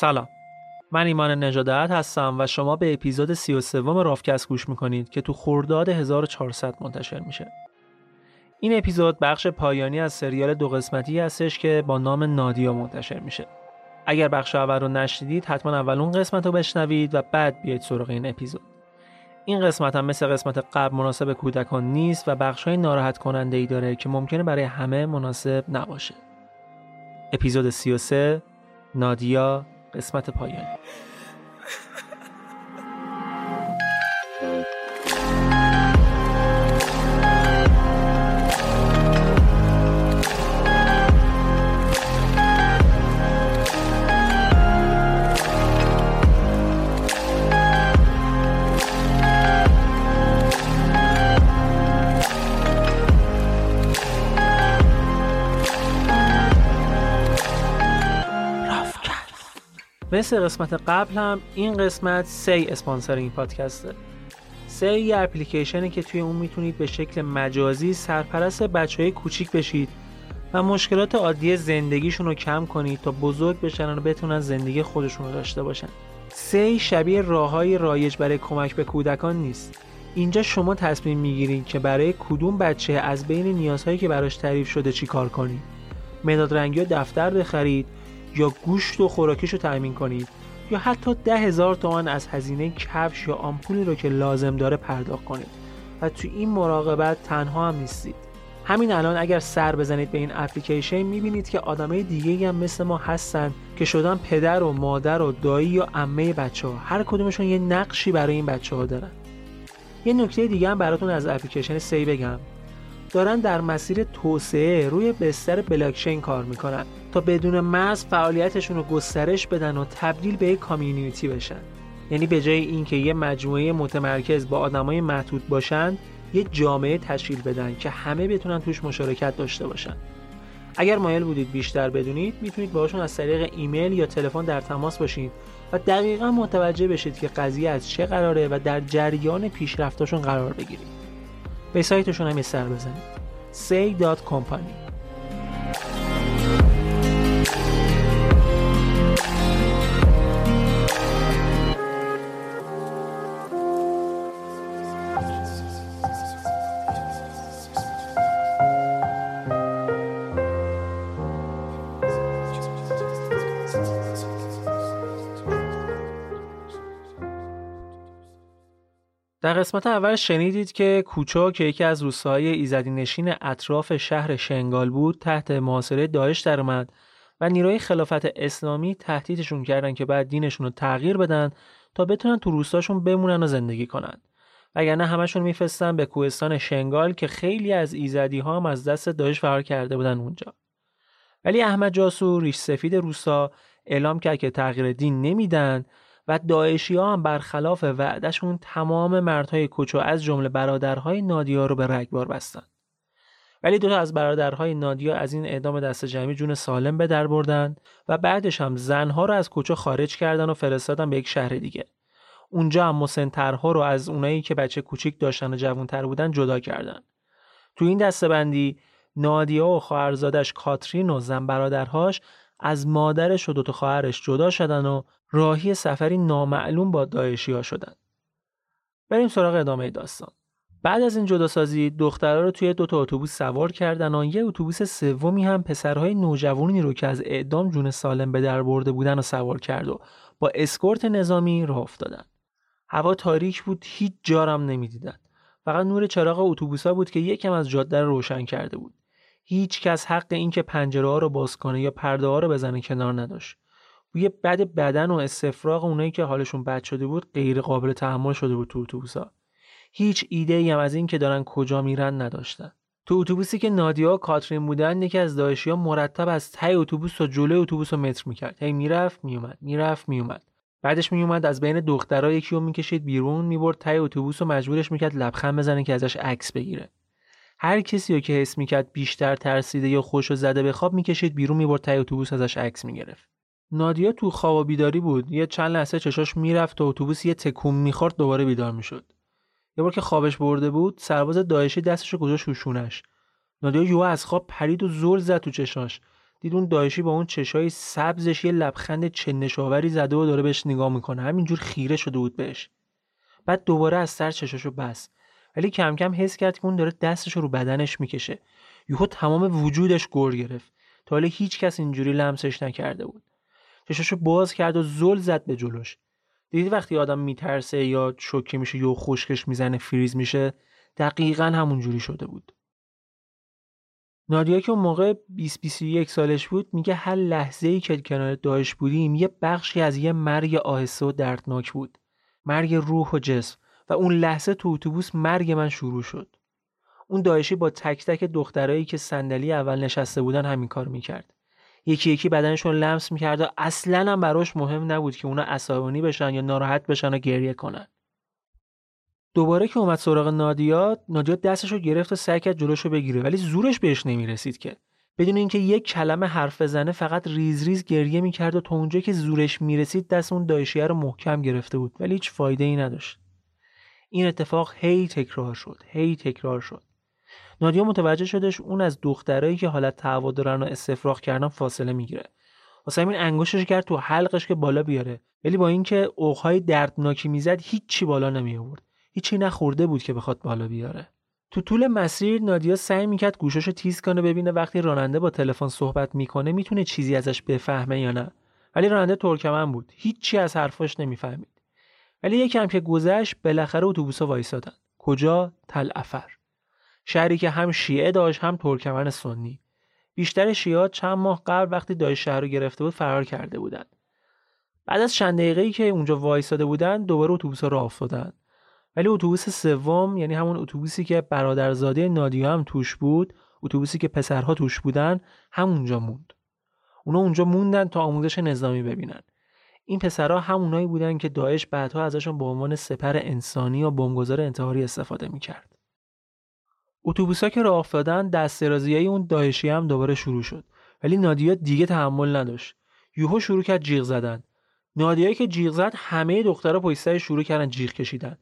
سلام. من ایمان نجادت هستم و شما به اپیزود 33 رافکست گوش می‌کنید که تو خرداد 1400 منتشر میشه. این اپیزود بخش پایانی از سریال دو قسمتی هستش که با نام نادیا منتشر میشه. اگر بخش اول رو نشنیدید حتما اول اون قسمت رو بشنوید و بعد بیاید سراغ این اپیزود. این قسمت هم مثل قسمت قبل مناسب کودکان نیست و بخش های ناراحت کننده ای داره که ممکنه برای همه مناسب نباشه. اپیزود 33 نادیا قسمت پایانی. مثل قسمت قبل هم این قسمت سی اسپانسر این پادکسته. سی یه اپلیکیشنی که توی اون می‌تونید به شکل مجازی سرپرست بچه های کوچیک بشید و مشکلات عادی زندگیشون رو کم کنید تا بزرگ بشن و بتونن زندگی خودشون رو داشته باشن. سی شبیه راه های رایج برای کمک به کودکان نیست. اینجا شما تصمیم می‌گیرید که برای کدوم بچه از بین نیازهایی که براش تعریف شده چی کار کنید. مداد رنگی دفتر بخرید یا گوشت و خوراکیش رو تأمین کنید یا حتی ده هزار تومان از هزینه کفش یا آمپولی رو که لازم داره پرداخت کنید. و تو این مراقبت تنها هم نیستید. همین الان اگر سر بزنید به این اپلیکیشن می‌بینید که آدمای دیگه هم مثل ما هستن که شدن پدر و مادر و دایی یا عمه بچه ها هر کدومشون یه نقشی برای این بچه ها دارن. یه نکته دیگه هم براتون از اپلیکیشن سی بگم. دارن در مسیر توسعه روی بستر بلاکچین کار می‌کنن. بدون مرز فعالیتشون رو گسترش بدن و تبدیل به یک کامیونیتی بشن. یعنی به جای اینکه یه مجموعه متمرکز با آدمای محدود باشن یه جامعه تشکیل بدن که همه بتونن توش مشارکت داشته باشن. اگر مایل بودید بیشتر بدونید می‌تونید باشون از طریق ایمیل یا تلفن در تماس باشید و دقیقا متوجه بشید که قضیه از چه قراره و در جریان پیشرفتاشون قرار بگیرید. به سایتشون هم سر بزنید. say.company در قسمت اول شنیدید که کوچو که یکی از روستاهای ایزدی نشین اطراف شهر شنگال بود تحت محاصره داعش درآمد و نیروی خلافت اسلامی تهدیدشون کردن که بعد دینشون رو تغییر بدن تا بتونن تو روستاشون بمونن و زندگی کنن. وگرنه همشون میفرستن به کوهستان شنگال که خیلی از ایزدی ها هم از دست داعش فرار کرده بودن اونجا. ولی احمد جاسو ریش سفید روستا اعلام کرد که تغییر دین نمیدن و داعشی ها هم برخلاف وعدشون تمام مردهای کوچو از جمله برادرهای نادیا رو به رگبار بستن. ولی دو تا از برادرهای نادیا از این اعدام دست جمعی جون سالم به در بردن و بعدش هم زنها رو از کوچو خارج کردن و فرستادن به یک شهر دیگه. اونجا هم مسنترها رو از اونایی که بچه کوچیک داشتن و جوانتر بودن جدا کردن. تو این دستبندی نادیا و خواهرزادش کاترین و زن برادرهاش از مادرش و دوتا خواهرش جدا شدن و راهی سفری نامعلوم با داعشی ها شدن. بریم سراغ ادامه داستان. بعد از این جداسازی دخترها رو توی دوتا اتوبوس سوار کردن و یه اتوبوس سومی هم پسرهای نوجوانی رو که از اعدام جون سالم به در برده بودن و سوار کرد و با اسکورت نظامی راه افتادن. هوا تاریک بود هیچ جارم نمی‌دیدن. فقط نور چراغ اتوبوسا بود که یکم از جاده رو روشن کرده بود. هیچ کس حق این که پنجره ها رو باز کنه یا پرده ها رو بزنه کنار نداشت. بوی بد بدن و استفراغ اونایی که حالشون بد شده بود غیر قابل تحمل شده بود تو اتوبوسا. هیچ ایده ای هم از این که دارن کجا میرن نداشتن. تو اتوبوسی که نادیا و کاترین بودن یکی از داعشیا مرتب از ته اتوبوس تا جلوی اتوبوس رو متر می‌کرد. هی می‌رفت میومد، می‌رفت میومد. بعدش میومد از بین دخترها یکی رو می‌کشید بیرون می‌برد ته اتوبوس و مجبورش می‌کرد لبخند بزنه که ازش عکس بگیره. هر کسی رو که حس می‌کرد بیشتر ترسیده یا خوشو زده به خواب می‌کشید بیرون می‌برد ته اتوبوس ازش عکس می‌گرفت. نادیا تو خواب و بیداری بود. یه چند لحظه چشاش می‌رفت تا اتوبوس یه تکون می‌خورد دوباره بیدار می‌شد. یه بار که خوابش برده بود سرباز داعشی دستش رو گذاشت شوشونش نادیا یو از خواب پرید و زل زد تو چشاش. دید اون داعشی با اون چشای سبزش یه لبخند چنشاوری زده و داره بهش نگاه می‌کنه. همینجور خیره شده بود بهش. بعد دوباره از سر چشاشو بس ولی کم کم حس کرد که اون داره دستش رو بدنش می‌کشه. یهو تمام وجودش گر گرفت تا حالا هیچ کس اینجوری لمسش نکرده بود. چشاشو باز کرد و زل زد به جلوش. دیدی وقتی آدم میترسه یا شوکه میشه یا خشکش می‌زنه فریز میشه دقیقا همون جوری شده بود. نادیا که اون موقع 20 21 سالش بود میگه هر لحظه ای که کنار داعش بودیم یه بخشی از یه مرگ آهسته و دردناک بود. مرگ روح و جسم. و اون لحظه تو اتوبوس مرگ من شروع شد. اون داعشی با تک تک دخترایی که صندلی اول نشسته بودن همین کار می‌کرد. یکی یکی بدنشون لمس می‌کرد و اصلا هم براش مهم نبود که اونا عصبانی بشن یا ناراحت بشن و گریه کنن. دوباره که اومد سراغ نادیا نادیا دستش رو گرفت و سعی کرد جلوش رو بگیره ولی زورش بهش نمی‌رسید که. بدون اینکه یک کلمه حرف بزنه فقط ریز ریز گریه می‌کرد و تا اونجا که زورش می‌رسید دست اون دایشیه رو محکم گرفته بود ولی هیچ فایده ای نداشت. این اتفاق هی تکرار شد هی تکرار شد. نادیا متوجه شدش اون از دخترایی که حالت تعوا دارن و استفراغ کردن فاصله می‌گیره. واسه همین انگشتش کرد تو حلقش که بالا بیاره. ولی با اینکه اوقهای دردناکی می‌زد هیچی بالا نمی آورد هیچی نخورده بود که بخواد بالا بیاره. تو طول مسیر نادیا سعی می‌کرد گوشاشو تیز کنه ببینه وقتی راننده با تلفن صحبت می‌کنه می‌تونه چیزی ازش بفهمه یا نه. ولی راننده ترکمن بود. هیچی از حرفاش نمی‌فهمید. ولی یکم که گذشت بالاخره اتوبوسا وایسادن کجا؟ تل افر شهری که هم شیعه داشت هم ترکمن سنی. بیشتر شیعه چند ماه قبل وقتی داعش شهر رو گرفته بود فرار کرده بودند بعد از چند دقیقه‌ای که اونجا وایساده بودن دوباره اتوبوس راه افتادن. ولی اتوبوس سوم یعنی همون اتوبوسی که برادرزاده نادیا هم توش بود اتوبوسی که پسرها توش بودن همونجا موند. اونا اونجا موندن تا آموزش نظامی ببینن. این پسرها همونایی بودن که داعش بعدها ازشون به عنوان سپر انسانی و بمبگذار انتحاری استفاده می‌کرد. اتوبوسا که راه افتادن دست درازیای اون داعشی هم دوباره شروع شد. ولی نادیا دیگه تحمل نداشت. یوهو شروع کرد جیغ زدن. نادیایی که جیغ زد همه دخترها پشت شروع کردن جیغ کشیدن.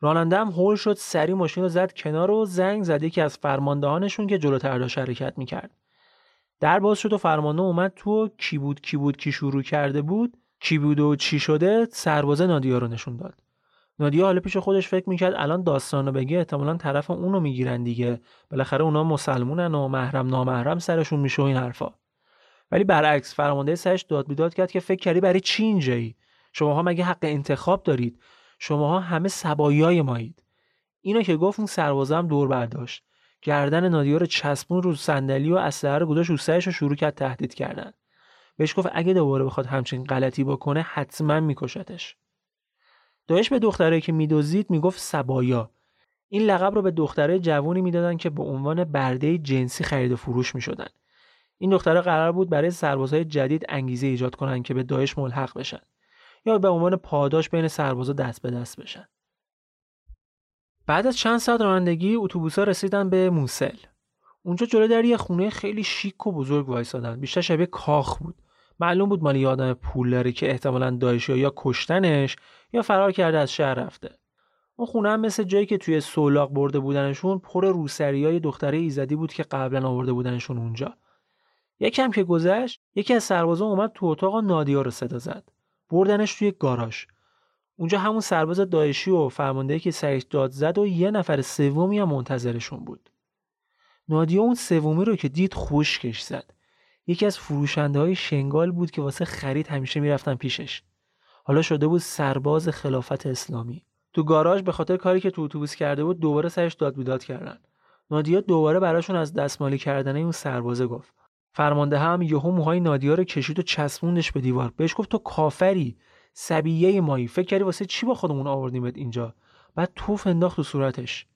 راننده هم هول شد سری ماشین رو زد کنار و زنگ زد. که از فرماندهانشون که جلوتر داشت حرکت می‌کرد. در باز شد و فرمانده اومد تو کی بود کی بود کی شروع کرده بود. کی بود و چی شده سربازه نادیا رو نشون داد. نادیا حالا پیش خودش فکر می‌کرد الان داستانو بگه احتمالا طرف اونو می‌گیرن دیگه. بالاخره اونا مسلمونن و محرم نامحرم سرشون میشه و این حرفا. ولی برعکس فرمانده سرش داد بیداد کرد که فکر کردی برای چی اینجایی؟ شماها مگه حق انتخاب دارید؟ شماها همه سبایای مایید. اینو که گفت اون سربازه هم دور برداشت. گردن نادیا رو چسبون رو صندلی و اسلحه رو گذاشت رو سرش و شروع کرد تهدید کردن. بهش گفت اگه دوباره بخواد همچین غلطی بکنه حتما میکشتش. دایش به دختره که میدوزید می‌گفت سبایا. این لقب رو به دختره جوونی می‌دادن که به عنوان برده جنسی خرید و فروش می‌شدن. این دختره قرار بود برای سربازهای جدید انگیزه ایجاد کنن که به دایش ملحق بشن یا به عنوان پاداش بین سربازا دست به دست بشن. بعد از چند ساعت رانندگی اتوبوسا رسیدن به موسل. اونجا جلو در یه خونه خیلی شیک و بزرگ وایسادن. بیشتر شبیه کاخ بود. معلوم بود مال یه آدم پولداری که احتمالا دایشی یا کشتنش یا فرار کرده از شهر رفته. اون خونه هم مثل جایی که توی سولاق برده بودنشون پر روسری های دختره ایزدی بود که قبلا آورده بودنشون اونجا. یکم که گذشت یکی از سربازا اومد تو اتاق نادیا رو صدا زد. بردنش توی گاراژ. اونجا همون سرباز دایشی و فرمانده که سرش داد زد و یه نفر سومی هم منتظرشون بود. نادیا اون سومی رو که دید خوشکش زد. یکی از فروشنده های شنگال بود که واسه خرید همیشه می‌رفتن پیشش. حالا شده بود سرباز خلافت اسلامی. تو گاراژ به خاطر کاری که تو اتوبوس کرده بود دوباره سرش داد بیداد کردن. نادیا دوباره براشون از دستمالی کردن اون سربازه گفت. فرمانده هم یهو موهای نادیا رو کشید و چسبوندش به دیوار. بهش گفت تو کافری. سبیه مایی. فکر کردی واسه چی با خودمون آوردیمت اینجا؟ بعد توف انداخت تو صورتش.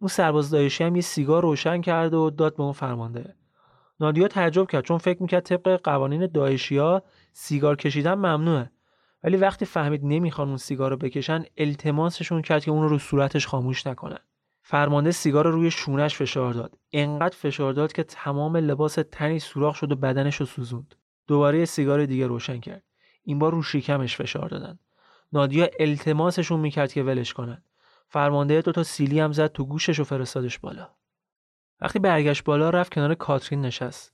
اون سرباز دایشی هم یه سیگار روشن کرد و داد به اون فرمانده. نادیا تعجب کرد چون فکر می‌کرد طبق قوانین دایشیا سیگار کشیدن ممنوعه. ولی وقتی فهمید نمی‌خوان اون سیگار رو بکشن التماسشون کرد که اون رو رو صورتش خاموش نکنن. فرمانده سیگار رو روی شونش فشار داد. انقدر فشار داد که تمام لباس تنی سوراخ شد و بدنش رو سوزوند. دوباره سیگار دیگه روشن کرد. این بار رو شکمش فشار دادن. نادیا التماسشون می‌کرد که ولش کنن. فرمانده دو تا سیلی هم زد تو گوشش و فرستادش بالا. وقتی برگشت بالا رفت کنار کاترین نشست.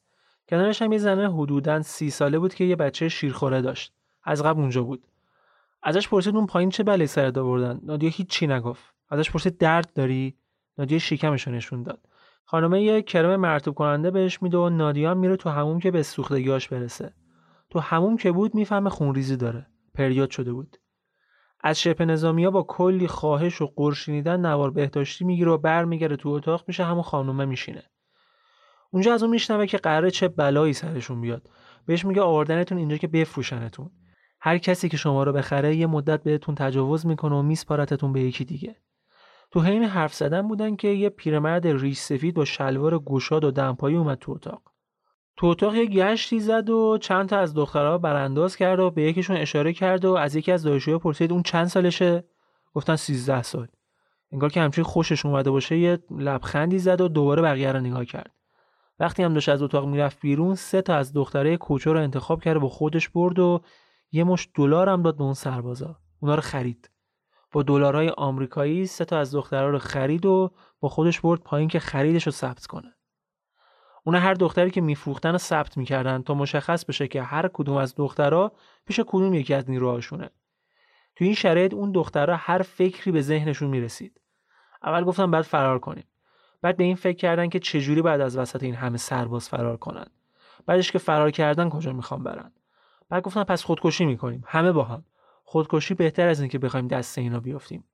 کنارش هم یه زنه حدودا سی ساله بود که یه بچه شیرخوره داشت. از قبل اونجا بود. ازش پرسید اون پایین چه بلایی سرت آوردن؟ نادیا هیچی نگفت. ازش پرسید درد داری؟ نادیا شکمش نشون داد. خانمه یه کرم مرتوب کننده بهش میده و نادیا میره تو هموم که به سوختگیاش برسه. تو هموم که بود می‌فهمه خونریزی داره. پریود شده بود. از شبه نظامیا با کلی خواهش و قرشینیدن نوار بهداشتی می‌گیره و برمیگره تو اتاق میشه همون خانومه میشینه. اونجا از اون میشنوه که قراره چه بلایی سرشون بیاد. بهش میگه آوردنتون اینجا که بفروشنتون. هر کسی که شما رو بخره یه مدت بهتون تجاوز می‌کنه و میسپارتتون به یکی دیگه. تو حین حرف زدن بودن که یه پیرمرد ریش سفید با شلوار گشاد و دمپایی اومد تو اتاق. تو اتاق یه گشتی زد و چند تا از دخترها برانداز کرد و به یکیشون اشاره کرد و از یکی از دانشجوها پرسید اون چند سالشه؟ گفتن 13 سال. انگار که همچین خوشش اومده باشه یه لبخندی زد و دوباره بقیه رو نگاه کرد. وقتی هم داشت از اتاق می‌رفت بیرون سه تا از دختره کوچه رو انتخاب کرد و خودش برد و یه مش دلار هم داد به اون سربازا. اونا رو خرید. با دلارهای آمریکایی سه تا از دخترها رو خرید و با خودش برد پایین که خریدش رو ثبت کنه. اونا هر دختری که میفروختن رو ثبت می‌کردن تا مشخص بشه که هر کدوم از دخترها پیش کدوم یکی از نیروهاشونه. تو این شرایط اون دخترها هر فکری به ذهنشون می‌رسید. اول گفتم بعد فرار کنیم. بعد به این فکر کردن که چجوری بعد از وسط این همه سرباز فرار کنن. بعدش که فرار کردن کجا می‌خوام برن؟ بعد گفتم پس خودکشی می‌کنیم. همه با هم. خودکشی بهتر از اینکه بخوایم دست اینا بیافتیم.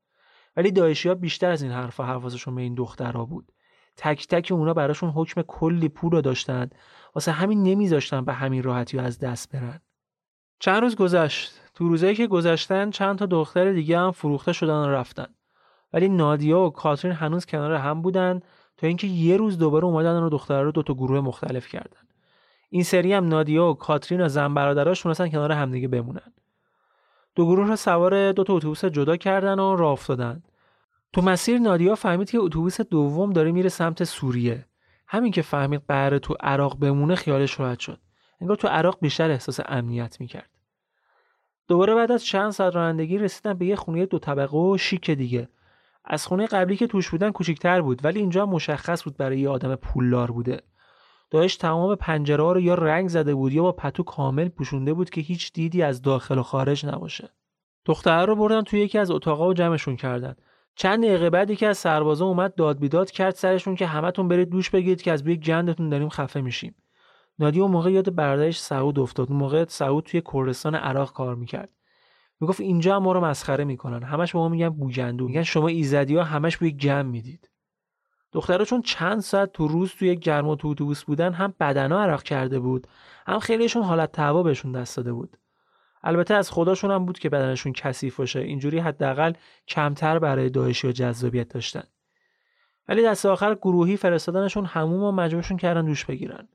ولی داعشی ها بیشتر از این حرفا حواسشون به این دخترها بود. تک تک اونا براشون حکم کلی پول رو داشتن. واسه همین نمیذاشتن به همین راحتی از دست برن. چند روز گذشت. تو روزایی که گذشتن چند تا دختر دیگه هم فروخته شدن و رفتن. ولی نادیا و کاترین هنوز کنار هم بودن تا اینکه یه روز دوباره اومدن و دخترها رو دو تا گروه مختلف کردن. این سری هم نادیا و کاترین و زن برادراش تونستن کنار همدیگه بمونن. دو گروه رو سوار دو تا اتوبوس جدا کردن و راه افتادن. تو مسیر نادیا فهمید که اتوبوس دوم داره میره سمت سوریه. همین که فهمید قراره تو عراق بمونه خیالش راحت شد. انگار تو عراق بیشتر احساس امنیت می‌کرد. دوباره بعد از چند ساعت رانندگی رسیدن به یه خونه دو طبقه و شیک دیگه. از خونه قبلی که توش بودن کوچیکتر بود ولی اینجا مشخص بود برای یه آدم پولدار بوده. داشت تمام پنجره ها رو یا رنگ زده بود یا با پتو کامل پوشونده بود که هیچ دیدی از داخل و خارج نباشه. دخترها رو بردن توی یکی از اتاقا و جمعشون کردن. چند دقیقه بعد یکی از سربازا اومد داد بیداد کرد سرشون که همتون برید دوش بگیرید که از بوی گندتون داریم خفه میشیم. نادی اون موقع یاد برادرش سعود افتاد. اون موقع سعود توی کردستان عراق کار می‌کرد. می‌گفت اینجا هم ما رو مسخره می‌کنن. همش به ما میگن بوگندو میگن شما ایزدی ها همش بوی گم می‌دید. دخترها چون چند ساعت تو روز توی گرم و تو اتوبوس بودن هم بدنا عرق کرده بود هم خیلیشون حالت تهوع بهشون دست داده بود. البته از خداشون هم بود که بدنشون کثیف باشه. اینجوری حداقل کمتر برای داعشی و جذابیت داشتن. ولی دست آخر گروهی فرستادنشون حموم و مجبورشون کردن دوش بگیرن.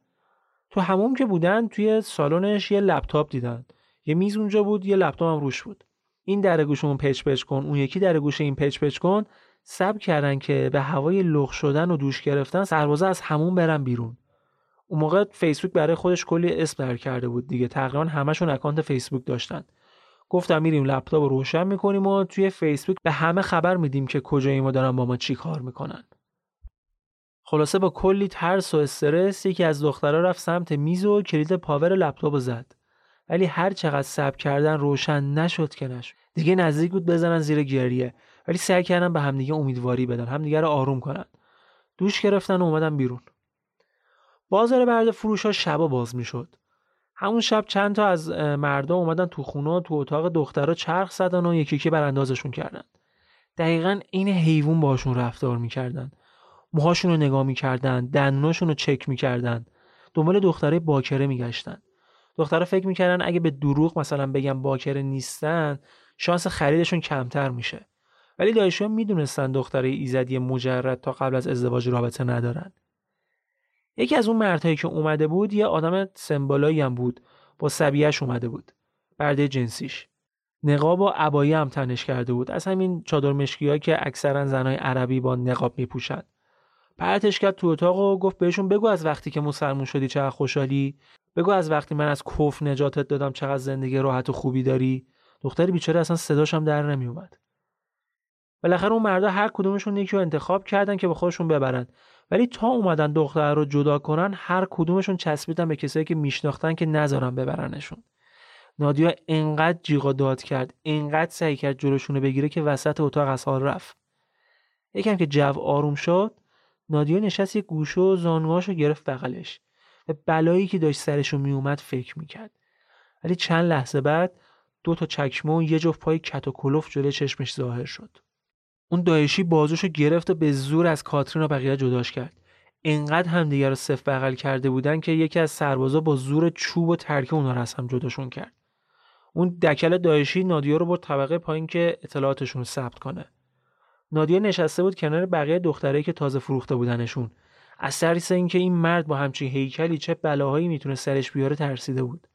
تو حموم که بودن توی سالنش یه لپتاپ دیدن. یه میز اونجا بود یه لپتاپ هم روش بود. این در گوش اون پچ پچ کن اون یکی در گوش این پچ پچ کن. صبر کردن که به هوای لخت شدن و دوش گرفتن سربازا از حموم برن بیرون. اون موقع فیسبوک برای خودش کلی اسم در کرده بود دیگه. تقریبا همشون account Facebook داشتن. گفتم میریم لپتاپ رو روشن می‌کنیم و توی فیسبوک به همه خبر میدیم که کجاییم و دارن با ما چی کار می‌کنن. خلاصه با کلی ترس و استرس یکی از دخترها رفت سمت میز و کلید پاور لپتاپ زد. ولی هر چقدر سب کردن روشن نشد که نشد. دیگه نزدیک بود بزنن زیر گریه. ولی سعی کردن به همدیگه امیدواری بدن همدیگه رو آروم کنن. دوش گرفتن و اومدن بیرون. بازار برد فروش ها شبا باز می‌شد. همون شب چند تا از مردم اومدن تو خونه تو اتاق دخترها چرخ زدن و یکی یکی براندازشون کردن. دقیقا این حیوان باشون رفتار می‌کردن. موهاشون رو نگاه می‌کردن دندوناشون رو چک می‌کردن. دنبال دختره باکره میگشتن. دخترها فکر می‌کردن اگه به دروغ مثلا بگم باکره نیستن شانس خریدشون کمتر میشه. ولی دایشون می‌دونستن دختره ایزدی مجرد تا قبل از ازدواج رابطه ندارن. یکی از اون مردهایی که اومده بود یه آدم سمبالایی هم بود. با سبیهش اومده بود. برده جنسیش. نقاب و عبایی هم تنش کرده بود. از همین چادر مشکی که اکثرا زنای عربی با نقاب میپوشن. پرتش کرد تو اتاق و گفت بهشون بگو از وقتی که مسلمون شدی چقدر خوشحالی. بگو از وقتی من از کف نجاتت دادم چقدر زندگی راحت و خوبی داری. دختر بیچاره اصلا صداشم در نمیومد بالاخره اون مردا هر کدومشون یکی رو انتخاب کردن که به خودشون ببرن. ولی تا اومدن دختر رو جدا کنن هر کدومشون چسبیدن به کسایی که میشناختن که نذارن ببرنشون. نادیا انقدر جیغا داد کرد انقدر سعی کرد جلوشون رو بگیره که وسط اتاق از حال رفت. یکم که جو آروم شد نادیا نشست یه گوشه و زانوهاشو گرفت بغلش. به بلایی که داشت سرشو میومد فکر می‌کرد. ولی چند لحظه بعد دو تا چکمه و یه جفت پای کت و کلوف جلوی چشمش ظاهر شد. اون دایشی بازوشو گرفت و به زور از کاترین و بقیه جداش کرد. انقدر همدیگه رو صف بغل کرده بودن که یکی از سربازا با زور چوب و ترکه اونا رو از هم جداشون کرد. اون دکل دایشی نادیا رو برد طبقه پایین که اطلاعاتشون ثبت کنه. نادیا نشسته بود کنار بقیه دخترایی که تازه فروخته بودنشون. از ترس اینکه این مرد با همچین هیکلی چه بلاهایی می‌تونه سرش بیاره ترسیده بود.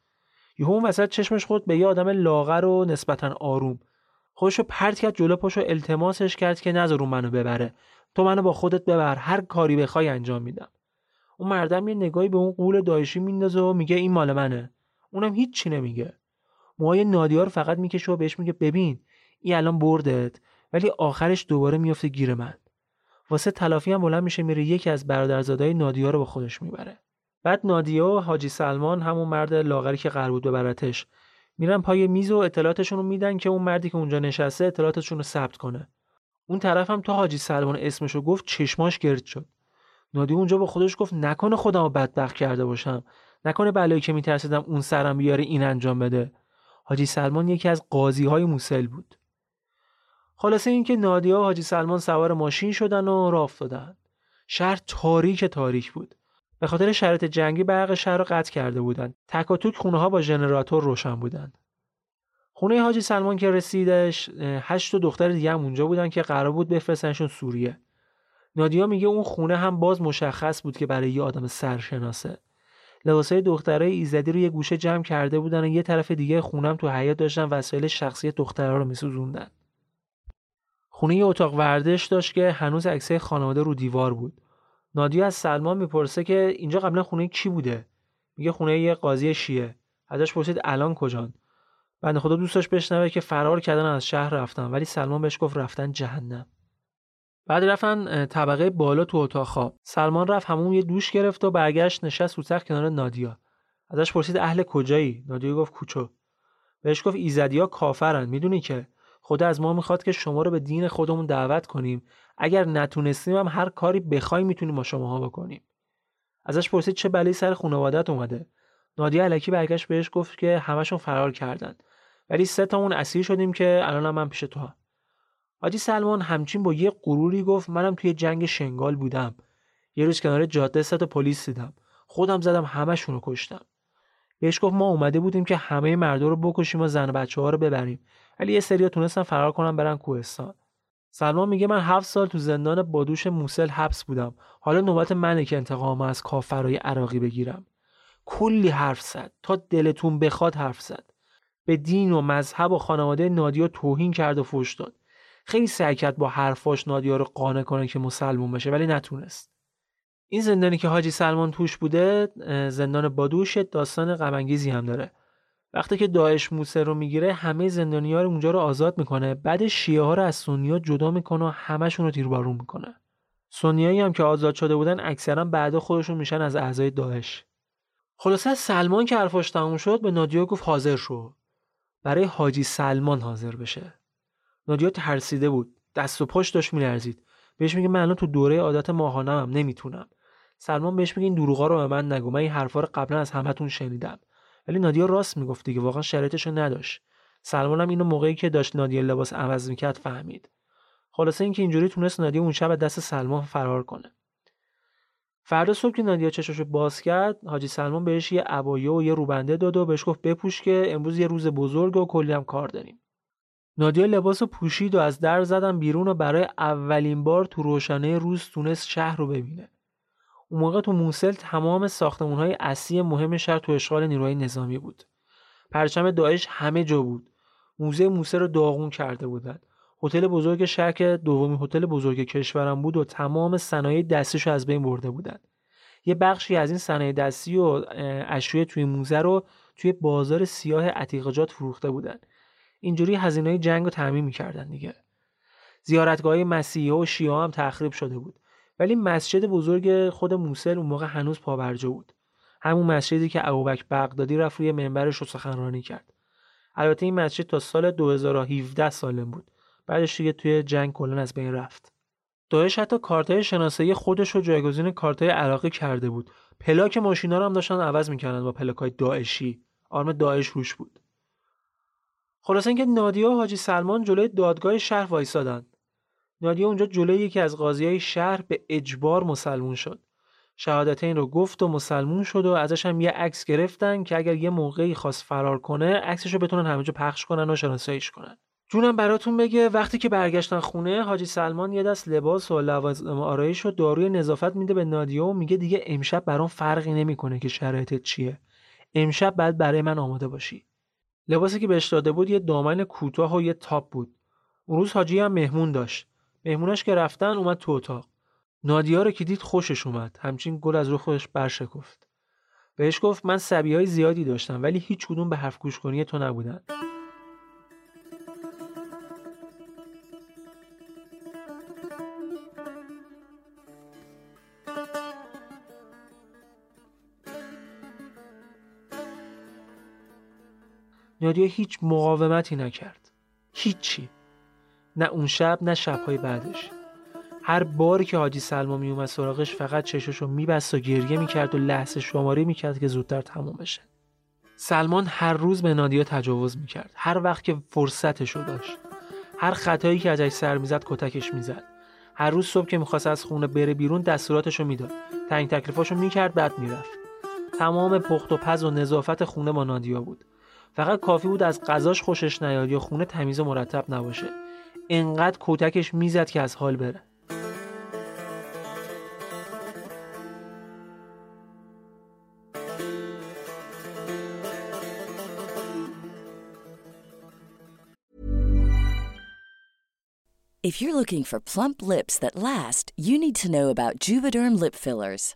یهو اون وسط چشمش خورد به یه آدم لاغر و نسبتا آروم. خودشو پرت کرد جلو پاشو التماسش کرد که نذار منو ببره. تو منو با خودت ببر هر کاری بخوای انجام میدم. اون مردم یه نگاهی به اون قول دایشی میندازه و میگه این مال منه. اونم هیچ نمیگه. موهای نادیا رو فقط می‌کشه و بهش میگه ببین این الان بردت ولی آخرش دوباره میفته گیر من. واسه تلافی هم بلند میشه میره یکی از برادرزادای نادیا رو با خودش می‌بره. بعد نادیا و حاجی سلمان همون مرد لاغری که قرار بود ببرتش میرن پای میز و اطلاعاتشون رو میدن که اون مردی که اونجا نشسته اطلاعاتشون رو ثبت کنه. اون طرف هم تا حاجی سلمان اسمشو گفت چشماش گرد شد. نادی اونجا با خودش گفت نکنه خودم رو بدبخت کرده باشم. نکنه بلایی که میترسیدم اون سرم بیاره این انجام بده. حاجی سلمان یکی از قاضی های موسل بود. خلاصه اینکه نادیا و حاجی سلمان سوار ماشین شدن و راه افتادن. شهر تاریک تاریک بود. به خاطر شرایط جنگی برق شهر رو قطع کرده بودند. تک و توک خونه ها با ژنراتور روشن بودند. خونه حاجی سلمان که رسیدش هشت دختر دیگه هم اونجا بودن که قرار بود بفرستنشون سوریه. نادیا میگه اون خونه هم باز مشخص بود که برای یه آدم سرشناسه. لباسای دخترای ایزدی رو یه گوشه جمع کرده بودن و یه طرف دیگه خونم تو حیات داشتن وسایل شخصی دخترها رو میسوزوندن. خونه یه اتاق ورزش داشت که هنوز عکسای خانواده رو دیوار بود. نادیا از سلمان می‌پرسه که اینجا قبلا خونه کی بوده؟ میگه خونه یه قاضی شیعه. ازش پرسید الان کجان؟ بنده خدا دوستش بشنوه که فرار کردن از شهر رفتن ولی سلمان بهش گفت رفتن جهنم. بعد رفتن طبقه بالا تو اتاق خواب. سلمان رفت همون یه دوش گرفت و برگشت نشست رو کنار نادیا. ازش پرسید اهل کجایی؟ نادیا گفت کوچو. بهش گفت ایزدیا کافرن می‌دونی که؟ خدا از ما می‌خواد که شما رو به دین خودمون دعوت کنیم. اگر نتونستیم هم هر کاری بخوای می‌تونیم با شماها بکنیم. ازش پرسید چه بلایی سر خانوادت اومده. نادیا علکی برگشت بهش گفت که همشون فرار کردن. ولی سه تامون اسیر شدیم که الان من پیش تو هم. حاجی سلمان همچین با یه غروری گفت منم توی جنگ شنگال بودم. یه روز کنار جاده سه پلیس دیدم. خودم زدم همشون رو کشتم. بهش گفت ما اومده بودیم که همه مردا رو بکشیم و زن و بچه ها رو ببریم. ولی یه سریا تونستن فرار کنن برن کوهستان. سلمان میگه من هفت سال تو زندان بادوش موسل حبس بودم. حالا نوبت منه که انتقام از کافرای عراقی بگیرم. کلی حرف زد. تا دلتون بخواد حرف زد. به دین و مذهب و خانواده نادیا توهین کرد و فوش داد. خیلی سعی کرد با حرفاش نادیا رو قانع کنه که مسلمون بشه ولی نتونست. این زندانی که حاجی سلمان توش بوده زندان بادوش داستان غم هم داره. وقتی که داعش موسه رو می‌گیره همه زندانیا رو اونجا رو آزاد می‌کنه. بعد شیعه ها رو از سنیا جدا می‌کنه و همشون رو تیربارون می‌کنه. سنیایی هم که آزاد شده بودن اکثرا بعدا خودشون میشن از اعضای داعش. خلاصه سلمان که حرفاش تموم شد به نادیا گفت حاضر شو. برای حاجی سلمان حاضر بشه. نادیا ترسیده بود. دست و پاش داشت میلرزید. بهش میگه من الان تو دوره عادت ماهانم نمی‌تونم. سلمان بهش میگه این دروغا رو به من نگو. من این حرفا رو قبلا از همتون شنیدم. ولی نادیا راست می‌گفت دیگه واقعا شرایطش نداشت. سلمان هم اینو موقعی که داشت نادیا لباس عوض می‌کرد فهمید. خلاصه اینکه اینجوری تونست نادیا اون شب دست سلمان فرار کنه. فردا صبح که نادیا چشاشو باز کرد حاجی سلمان بهش یه عبایه و یه روبنده داد و بهش گفت بپوش که امروز یه روز بزرگ و کلی هم کار داریم. نادیا لباس پوشید و از در زدن بیرون و برای اولین بار تو روشنه روز تونست شهر رو ببینه. اون موقع تو موسل تمام ساختمون های اصلی مهم شهر تو اشغال نیروهای نظامی بود. پرچم داعش همه جا بود. موزه موسل رو داغون کرده بودند هتل بزرگ شهر که دومین هتل بزرگ کشورم بود و تمام صنایع دستیشو از بین برده بودند یه بخشی از این صنایع دستی و اشیاء توی موزه رو توی بازار سیاه عتیقجات فروخته بودند اینجوری هزینه جنگ رو تعمین می‌کردن دیگه. زیارتگاه مسیحی و شیعه هم تخریب شده بود. ولی مسجد بزرگ خود موسل اون موقع هنوز پابرجا بود. همون مسجدی که ابوبکر بغدادی رفت روی منبرش رو سخنرانی کرد. البته این مسجد تا سال 2017 سالم بود. بعدش دیگه توی جنگ کلا از بین رفت. داعش حتی کارتای شناسایی خودش رو جایگزین کارتای عراقی کرده بود. پلاک ماشینا رو هم داشتن عوض می‌کردن با پلاکای داعشی. آرم داعش روش بود. خلاصه اینکه نادیا و حاجی سلمان جلوی دادگاه شهر وایسادن. نادیا اونجا جلوی یکی از قاضیای شهر به اجبار مسلمون شد. این رو گفت و مسلمون شد و ازش هم یه عکس گرفتن که اگر یه موقعی خواست فرار کنه عکسش رو بتونن همه جا پخش کنن و شناساییش کنن. جونم براتون بگه وقتی که برگشتن خونه حاجی سلمان یه دست لباس و لوازم آرایش و داروی نظافت میده به نادیا و میگه دیگه امشب برام فرقی نمی‌کنه که شرایطت چیه. امشب بعد برای من آماده باشی. لباسی که بهش داده بود یه دامن کوتاه و یه تاپ بود. اون روز حاجی هم مهمون داشت. مهمونش که رفتن اومد تو اتاق. نادیا رو که دید خوشش اومد. همچین گل از رو خودش برشکفت. بهش گفت من سبی های زیادی داشتم ولی هیچ کدوم به حرف گوش کنی تو نبودن. نادیا هیچ مقاومتی نکرد. هیچی. نه اون شب نه شبهای بعدش. هر باری که حاجی سلما میومد سراغش فقط چششو میبست و گریه می‌کرد و لحظه شماری می‌کرد که زودتر تموم بشه. سلمان هر روز به نادیا تجاوز می‌کرد. هر وقت که فرصتشو داشت. هر خطایی که ازش سر می‌زد کتکش می‌زد. هر روز صبح که می‌خواست از خونه بره بیرون دستوراتشو می‌داد. تنگ تکلیفاشو می‌کرد بعد می‌رفت. تمام پخت و پز و نظافت خونه با نادیا بود. فقط کافی بود از غذاش خوشش نیاد یا خونه تمیز و مرتب نباشه. انقدر کتکش میزد که از حال بره If you're looking for plump lips that last, you need to know about Juvederm lip fillers.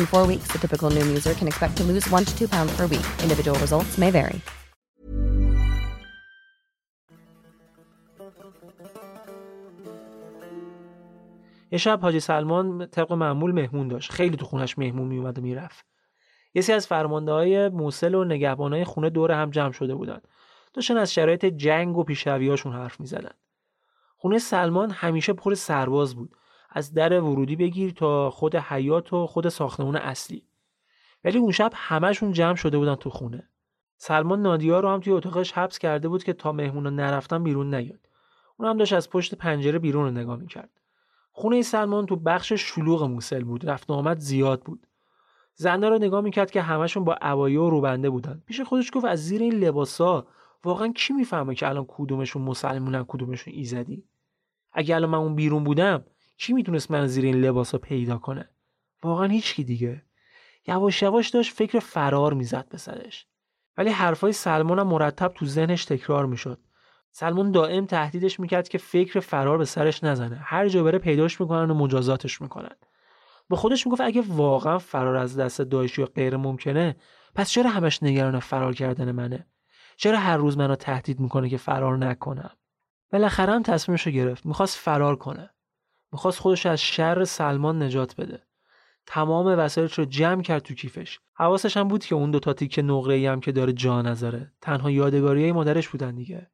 In four weeks, the typical Noom user can expect to lose one to two pounds per week. Individual results may vary. یه شب حاجی سلمان طبق معمول مهمون داشت. خیلی تو خونش مهمون میومد و می‌رفت. یه سری از فرمانده های موسل و نگهبان های خونه دور هم جمع شده بودن. داشتن از شرایط جنگ و پیشرویاشون حرف می‌زدن. خونه سلمان همیشه پر سرباز بود. از در ورودی بگیر تا خود حیات و خود ساختمون اصلی. ولی اون شب همهشون جمع شده بودن تو خونه. سلمان نادیا رو هم توی اتاقش حبس کرده بود که تا مهمونا نرفتن بیرون نیاد. اون هم داشت از پشت پنجره بیرون رو نگاه می‌کرد. خونه سلمان تو بخش شلوغ موسل بود. رفت آمد زیاد بود. زنها رو نگاه می‌کرد که همشون با عبایه و روبنده بودن. پیش خودش گفت از زیر این لباسا واقعا کی می‌فهمه که الان کدومشون مسلمونن کدومشون ایزدی؟ اگه الان من اون بیرون بودم کی می‌تونست من زیر این لباسا پیدا کنه؟ واقعا هیچکی دیگه. یواش یواش داشت فکر فرار می‌زد به سرش. ولی حرفای سلمان هم مرتب تو ذهنش تکرار می‌شد. سلمان دائم تهدیدش می‌کرد که فکر فرار به سرش نزنه. هر جا بره پیداش می‌کنن و مجازاتش می‌کنن. به خودش می‌گفت اگه واقعا فرار از دست دایشی و غیر ممکنه پس چرا همش نگران فرار کردن منه؟ چرا هر روز منو تهدید می‌کنه که فرار نکنم؟ بالاخره هم تصمیمش رو گرفت. می‌خواست فرار کنه. می‌خواست خودش از شر سلمان نجات بده. تمام وسایلش رو جمع کرد تو کیفش. حواسش هم بود که اون دو تا تیکه نقره هم که داره جا نذاره. تنها یادگاری مادرش بودن دیگه.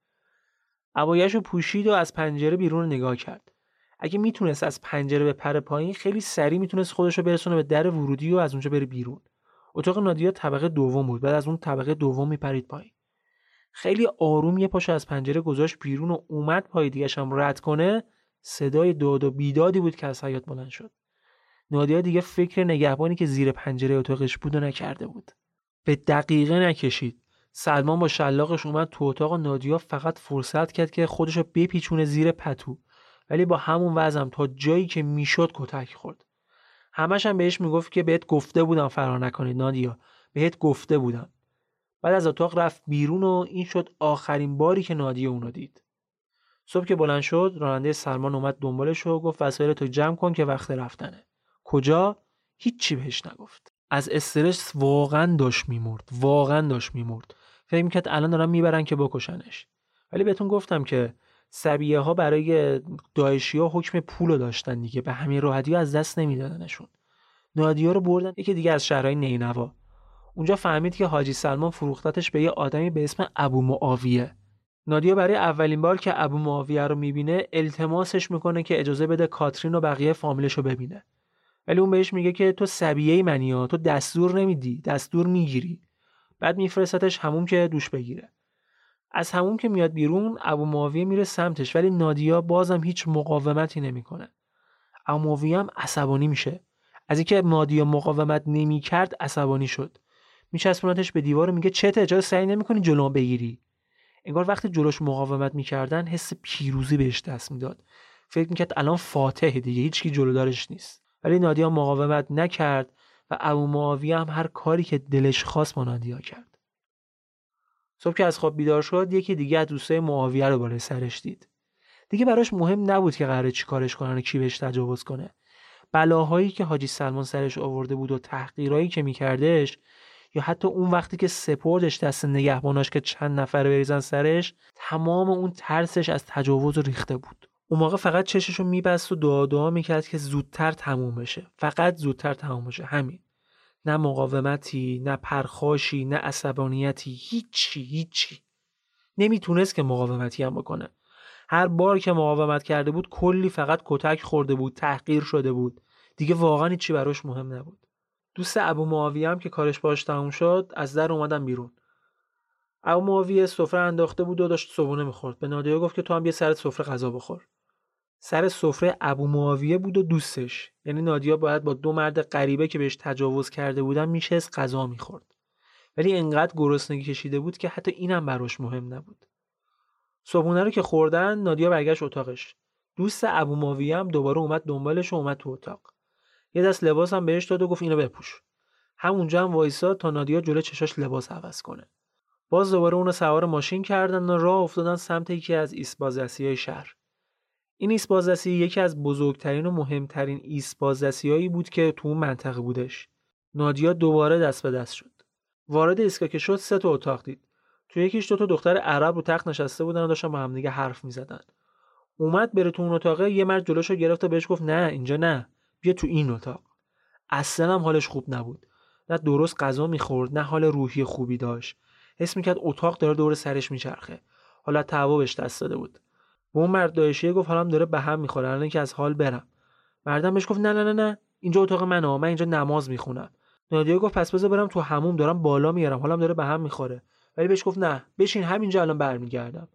عبایش رو پوشید و از پنجره بیرون نگاه کرد. اگه می‌تونست از پنجره به پر پایین خیلی سریع می‌تونست خودش رو برسونه به در ورودی و از اونجا بره بیرون. اتاق نادیا طبقه دوم بود بعد از اون طبقه دوم میپرید پایین. خیلی آروم یه پاشو از پنجره گذاشت بیرون و اومد پای دیگه هم رد کنه. صدای داد و بیدادی بود که از حیات بلند شد. نادیا دیگه فکر نگهبانی که زیر پنجره اتاقش بود و نکرده بود. به دقیقه نکشید. سلمان با شلاقش اومد تو اتاق نادیا فقط فرصت کرد که خودش رو بپیچونه زیر پتو. ولی با همون وزم تا جایی که می‌شد کتک خورد. همش هم بهش می‌گفت که بهت گفته بودم فرار نکنید نادیا. بهت گفته بودم. بعد از اتاق رفت بیرون و این شد آخرین باری که نادیا اونو دید. صبح که بلند شد راننده سلمان اومد دنبالش و گفت وسایل تو جمع کن که وقت رفتنه. کجا؟ هیچی بهش نگفت. از استرس واقعا داشت میمرد واقعا داشت میمرد. فکر می‌کرد الان دارن می‌برن که بکشنش. ولی بهتون گفتم که سبیه ها برای داعشی ها حکم پول داشتن دیگه به همین راحتی از دست نمیدادنشون. نادیا رو بردن یکی دیگه از شهرهای نینوا. اونجا فهمید که حاجی سلمان فروختتش به یه آدمی به اسم ابو معاویه. نادیا برای اولین بار که ابو معاویه رو می‌بینه التماسش می‌کنه که اجازه بده کاترین و بقیه فامیلش رو ببینه. ولی اون بهش میگه که تو سبیه منی ها تو دستور نمیدی دستور می‌گیری. بعد میفرستتش همون که دوش بگیره. از همون که میاد بیرون ابو معاویه میره سمتش ولی نادیا بازم هیچ مقاومتی نمی‌کنه. ابو معاویه هم عصبانی میشه. از اینکه نادیا مقاومت نمی‌کرد عصبانی شد. میچسبونتش به دیوار و میگه چته چرا سعی نمی‌کنی جلو بگیری؟ انگار وقتی جلوش مقاومت می‌کردن حس پیروزی بهش دست می‌داد. فکر می‌کرد الان فاتح دیگه هیچکی جلودارش نیست. ولی نادیا مقاومت نکرد و ابو معاویه هم هر کاری که دلش خواست با نادیا کرد. صبح که از خواب بیدار شد یکی دیگه از دوستای معاویه رو بالای سرش دید. دیگه براش مهم نبود که قراره چی کارش کنن و کی بهش تجاوز کنه. بلاهایی که حاجی سلمان سرش آورده بود و تحقیرایی که میکردش یا حتی اون وقتی که سپردش دست نگهباناش که چند نفر بریزن سرش تمام اون ترسش از تجاوز ریخته بود. اون موقع فقط چششو میبست و دعا دعا می‌کرد که زودتر تموم بشه. فقط زودتر تموم بشه. همین. نه مقاومتی نه پرخاشی نه عصبانیتی. هیچی هیچی. نمی‌تونست که مقاومتی هم بکنه. هر بار که مقاومت کرده بود کلی فقط کتک خورده بود تحقیر شده بود. دیگه واقعا چی براش مهم نبود. دوست ابو معاویه هم که کارش باش تموم شد از در اومدن بیرون. ابو معاویه سفره انداخته بود و داشت صبونه می‌خورد. به نادیا گفت که تو هم بیا سر سفره غذا بخور. سر سفره ابو معاویه بود و دوستش. یعنی نادیا باید با دو مرد غریبه که بهش تجاوز کرده بودن میشست غذا می‌خورد. ولی انقدر گرسنگی کشیده بود که حتی اینم براش مهم نبود. صبحونه رو که خوردن نادیا برگشت اتاقش. دوست ابو معاویه هم دوباره اومد دنبالش و اومد تو اتاق. یه دست لباس هم بهش داد و گفت اینو بپوش. همونجا هم وایساد تا نادیا جلو چشاش لباس عوض کنه. باز دوباره اونو سوار ماشین کردن و راه افتادن سمت یکی از ایست های شهر. این ایست یکی از بزرگترین و مهمترین ایست هایی بود که تو اون منطقه بودش. نادیا دوباره دست به دست شد. وارد ایستگاه شد سه تا اتاق دید. تو یکیش دو تا دختر عرب رو تخت نشسته بودن و داشتن با هم دیگه حرف می‌زدن. اومد بره تو اون اتاقه یه مرد جلوشو گرفت و بهش گفت نه اینجا نه. بیا تو این اتاق. اصلا هم حالش خوب نبود. نه درست غذا می‌خورد نه حال روحی خوبی داشت. حس می‌کرد اتاق داره دور سرش میچرخه. حالا تعوا بهش دست داده بود. به اون مرد دایشیه گفت حالم داره به هم می‌خوره الان که از حال برم. مردم بهش گفت نه نه نه نه. اینجا اتاق منه من اینجا نماز می‌خونم. نادیا گفت پس بذار برم تو هموم دارم بالا میارم حالم داره به هم می‌خوره. ولی بهش گفت نه بشین همینجا الان برمیگردم.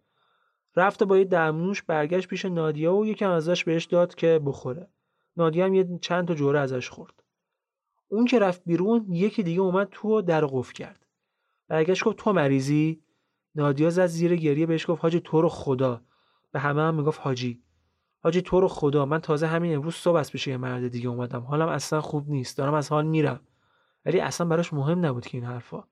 رفت با یه دمنوش برگشت پیش نادیا و یکم ازش بهش داد که بخوره. نادیا هم یه چند تا جوره ازش خورد. اون که رفت بیرون یکی دیگه اومد تو و در قفل کرد. برگشت گفت تو مریضی؟ نادیا زد زیر گریه بهش گفت حاجی تو رو خدا. به همه هم می‌گفت حاجی. حاجی تو رو خدا من تازه همین امروز صبح از پیش یه مرد دیگه اومدم. حالم اصلا خوب نیست دارم از حال میرم. ولی اصلا براش مهم نبود که این حرفا.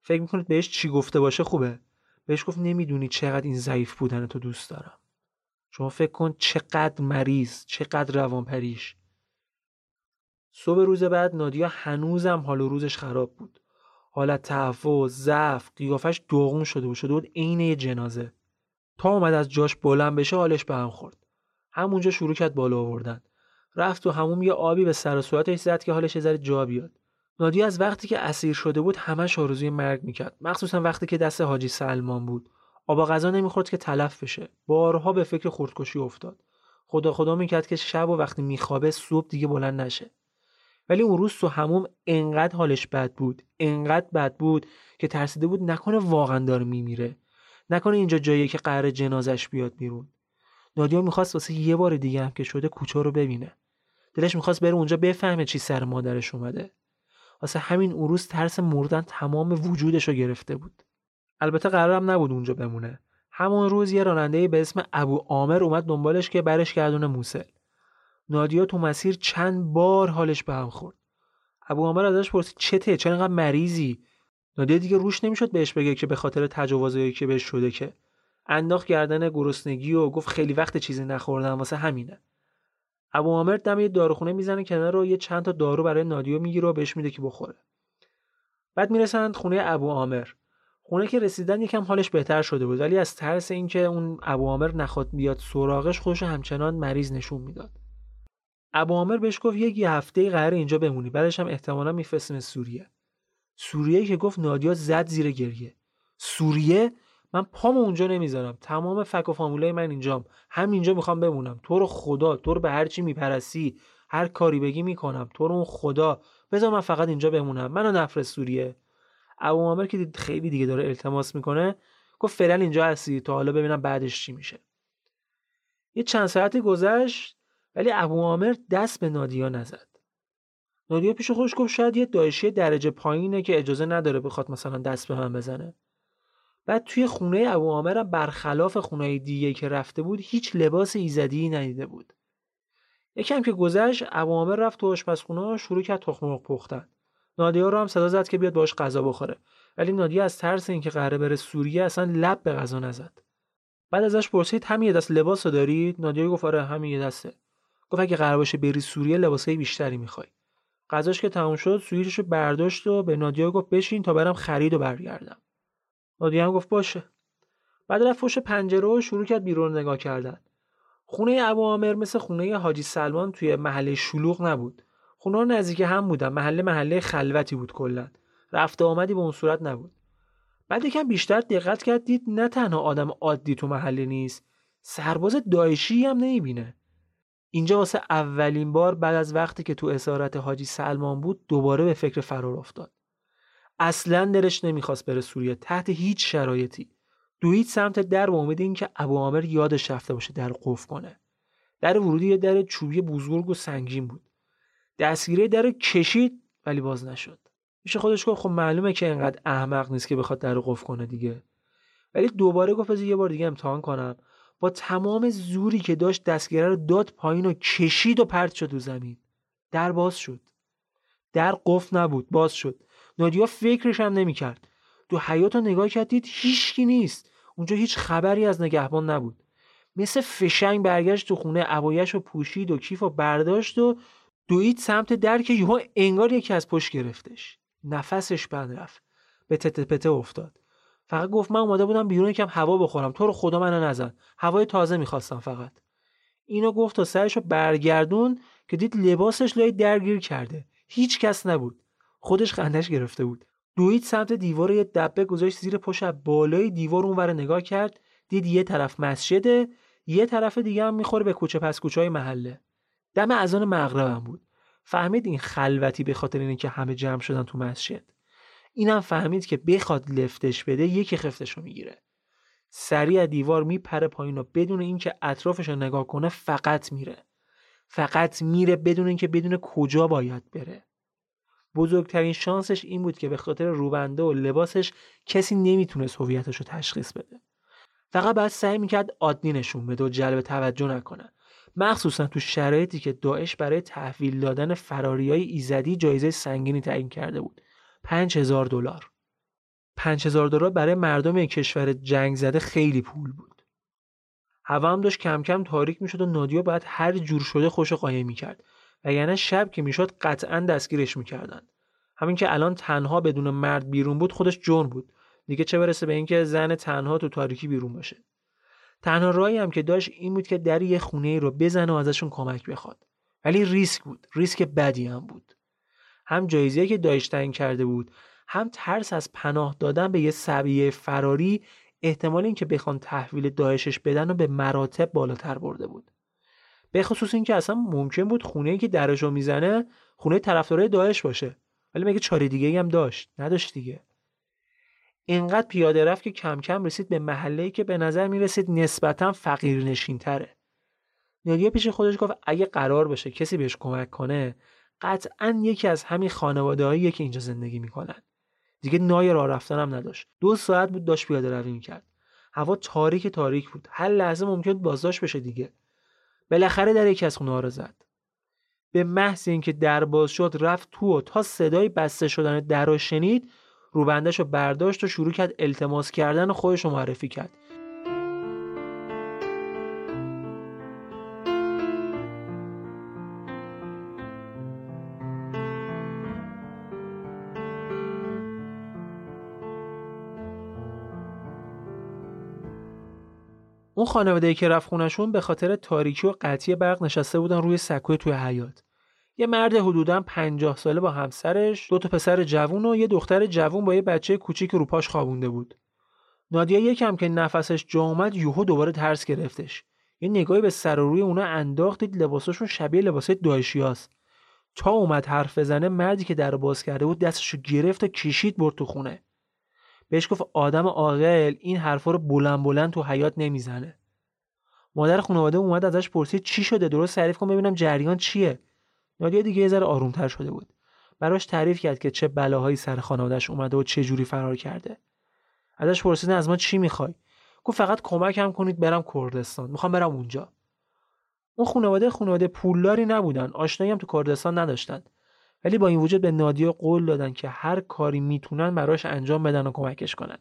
فکر می‌کنید بهش چی گفته باشه؟ خوبه. بهش گفت نمی‌دونی چقدر این ضعیف بودن تو دوست دارم. شما فکر کن چقدر مریض چقدر روانپریش. صبح روز بعد نادیا هنوزم حال و روزش خراب بود. حالت تهوع ضعف قیافش دوغون شده بود شده بود عین جنازه. تا اومد از جاش بلند بشه حالش به هم خورد. همونجا شروع کرد بالا آوردن. رفت و همون یه آبی به سر و صورتش زد که حالش یه جا بیاد. نادیا از وقتی که اسیر شده بود همش آرزوی مرگ می‌کرد. مخصوصا وقتی که دست حاجی سلمان بود. آب غذا نمی‌خورد که تلف بشه. بارها به فکر خودکشی افتاد. خدا خدا می‌کرد که شب و وقتی میخوابه صبح دیگه بلند نشه. ولی اون روز تو هموم انقدر حالش بد بود انقدر بد بود که ترسیده بود نکنه واقعا داره میمیره. نکنه اینجا جاییه که قرار جنازش بیاد بیرون. نادیا می‌خواست واسه یه بار دیگه هم که شده کوچه رو ببینه. دلش می‌خواست بره اونجا بفهمه چی سر مادرش اومده. واسه همین اون روز ترس مردن تمام وجودش رو گرفته بود. البته قرارم نبود اونجا بمونه. همون روز یه راننده به اسم ابو عامر اومد دنبالش که برش گردونه موسل. نادیا تو مسیر چند بار حالش به هم خورد. ابو عامر ازش پرسید چته چرا انقدر مریضی؟ نادیا دیگه روش نمی‌شد بهش بگه که به خاطر تجاوزایی که بهش شده که. انداخت گردن گرسنگی و گفت خیلی وقت چیزی نخوردم واسه همینه. ابو عامر دم یه داروخونه می‌زنه کنار رو یه چند تا دارو برای نادیا می‌گیره و بهش میده که بخوره. بعد می‌رسند خونه ابو عامر. خونه که رسیدن یکم حالش بهتر شده بود. ولی از ترس اینکه اون ابو عامر نخواد بیاد سراغش خودش همچنان مریض نشون می‌داد. ابو عامر بهش گفت یک هفته قرار اینجا بمونی. بعدش هم احتمالا میفرستیم سوریه. سوریه که گفت نادیا زد زیر گریه. سوریه؟ من پامو اونجا نمی‌ذارم. تمام فک و فامولای من اینجام. همینجا می‌خوام بمونم. تو رو خدا تو رو به هر چی می‌پرسی هر کاری بگی می‌کنم. تو رو خدا. بذار من فقط اینجا بمونم. منو نفرست سوریه. ابو عامر که دید خیلی دیگه داره التماس می‌کنه گفت فعلا اینجا هستی تا حالا ببینم بعدش چی میشه. یه چند ساعتی گذشت ولی ابو عامر دست به نادیا نزد. نادیا پیش خودش گفت شاید یه دایشی درجه پایینه که اجازه نداره بخواد مثلا دست به من بزنه. بعد توی خونه ابو عامر برخلاف خونه دیگه که رفته بود هیچ لباس ایزدی ندیده بود. یکم که گذشت ابو عامر رفت تو آشپزخونه شروع کرد تخم پختن. نادیا رو هم صدا زد که بیاد باش غذا بخوره. ولی نادیا از ترس اینکه قراره بره سوریه اصلا لب به غذا نزد. بعد ازش پرسید همین یه دست لباس رو دارید؟ نادیا گفت آره همین یه دسته. گفت اگه قرار باشه بری سوریه لباسای بیشتری می‌خوای. غذاش که تموم شد سویچش برداشت و به نادیا گفت بشین تا برم خرید و برگردم. نادیا هم گفت باشه. بعد رفت پشت پنجره و شروع کرد بیرون نگاه کردن. خونه ابو عامر مثل خونه حاجی سلمان توی محله شلوغ نبود. خونه نزدیک هم بودن. محله محله خلوتی بود کلا. رفته آمدی به اون صورت نبود. بعد یکم بیشتر دقت کرد دید نه تنها آدم عادی تو محله نیست سرباز دایشی هم نمی‌بینه. اینجا واسه اولین بار بعد از وقتی که تو اسارت حاجی سلمان بود دوباره به فکر فرار افتاد. اصلا دلش نمی‌خواست بره سوریه تحت هیچ شرایطی. دوید سمت در با امید اینکه ابو عامر یادش رفته باشه در قفل کنه. در ورودی یه در چوبی بزرگ و سنگین بود. دستگیره در کشید ولی باز نشد. میشه خودش گفت خب معلومه که انقدر احمق نیست که بخواد در قفل کنه دیگه. ولی دوباره گفت از یه بار دیگه امتحان کنم. با تمام زوری که داشت دستگیره رو داد پایین و کشید و پرت شد تو زمین. در باز شد. در قفل نبود باز شد. نادیا فکرش هم نمی‌کرد. تو حیات رو نگاه کرد دید هیچکی نیست. اونجا هیچ خبری از نگهبان نبود. مثل فشنگ برگشت تو خونه عبایش رو پوشید و کیف و برداشت و دوید سمت در که یهو انگار یکی از پشت گرفتش. نفسش بند رفت. به تته پته افتاد. فقط گفت من اومده بودم بیرون یکم هوا بخورم. تو رو خدا منو نزن. هوای تازه می‌خواستم فقط. اینو گفت تا سرشو برگردون که دید لباسش لای درگیر کرده. هیچ کس نبود. خودش خندش گرفته بود. دوید سمت دیوار یه دبه گذاشت زیر پشت بالای دیوار اونور نگاه کرد. دید یه طرف مسجده یه طرف دیگه هم می‌خوره به کوچه پس کوچه های محله. دم اذان مغربم بود. فهمید این خلوتی به خاطر اینه که همه جمع شدن تو مسجد. اینم فهمید که بخواد لفتش بده یکی خفتش رو می‌گیره. سریع دیوار میپره پایین و بدون اینکه اطرافش رو نگاه کنه فقط میره. فقط میره بدون اینکه بدون کجا باید بره. بزرگترین شانسش این بود که به خاطر روبنده و لباسش کسی نمی‌تونست هویتش رو تشخیص بده. فقط باید سعی می‌کرد عادی نشون بده و جلب توجه نکنه. مخصوصا تو شرایطی که داعش برای تحویل دادن فراریای ایزدی جایزه سنگینی تعیین کرده بود. 5000 دلار. 5000 دلار برای مردم کشور جنگ زده خیلی پول بود. هوا هم داشت کم کم تاریک می‌شد و نادیا باید هر جور شده خوش قایم می‌کرد و یعنی شب که می‌شد قطعا دستگیرش می‌کردن. همین که الان تنها بدون مرد بیرون بود خودش جون بود. دیگه چه برسه به اینکه زن تنها تو تاریکی بیرون باشه. تنها راهی هم که داشت این بود که در یه خونه رو بزنه و ازشون کمک بخواد. ولی ریسک بود. ریسک بدی هم بود. هم جایزه که داشتن کرده بود هم ترس از پناه دادن به یه سبیه فراری احتمال اینکه بخوان تحویل داعشش بدن و به مراتب بالاتر برده بود. به خصوص اینکه اصلا ممکن بود خونه ای که درشو می‌زنه خونه طرفدارای داعش باشه. ولی مگه چاره دیگه هم داشت؟ نداشت دیگه. اینقدر پیاده رفت که کم کم رسید به محله که به نظر می رسید نسبتا فقیر نشین تره. نادیا پیش خودش گفت اگه قرار باشه کسی بهش کمک کنه قطعا یکی از همین خانواده که اینجا زندگی می‌کنن. دیگه نای راه رفتن هم نداشت. دو ساعت بود داشت پیاده روی می‌کرد. هوا تاریک تاریک بود. هر لحظه ممکن بازداشت بشه دیگه. بالاخره در یکی از خونه رو زد. به محض اینکه در باز شد رفت تو و تا صدای بسته شدن در رو شنید روبندش رو برداشت و شروع کرد التماس کردن خودش رو معرفی کرد. اون خانواده که رفت خونشون به خاطر تاریکی و قطعی برق نشسته بودن روی سکوی توی حیات یه مرد حدودا 50 ساله با همسرش دو تا پسر جوون و یه دختر جوون با یه بچه کوچیک روپاش خوابونده بود. نادیا یکم که نفسش جا اومد یوهو دوباره ترس گرفتش. یه نگاهی به سر و روی اونا انداخت دید لباساشون شبیه لباسای داعشیاست تا اومد حرف بزنه مردی که در باز کرده بود دستشو گرفت و کشید برد تو خونه. بهش گفت آدم عاقل این حرفا رو بلند بلند تو حیات نمی‌زنه. مادر خانواده اومد ازش پرسید چی شده؟ درست تعریف کن ببینم جریان چیه؟ نادیا دیگه یه ذره آرومتر شده بود. براش تعریف کرد که چه بلاهایی سر خانوادهش اومده و چه جوری فرار کرده. ازش پرسید از ما چی می‌خوای؟ گفت فقط کمکم کنید برم کردستان. می‌خوام برم اونجا. اون خانواده خانواده پولداری نبودن. آشنایی هم تو کردستان نداشتن. ولی با این وجود به نادیا قول دادن که هر کاری می‌تونن براش انجام بدن و کمکش کنن.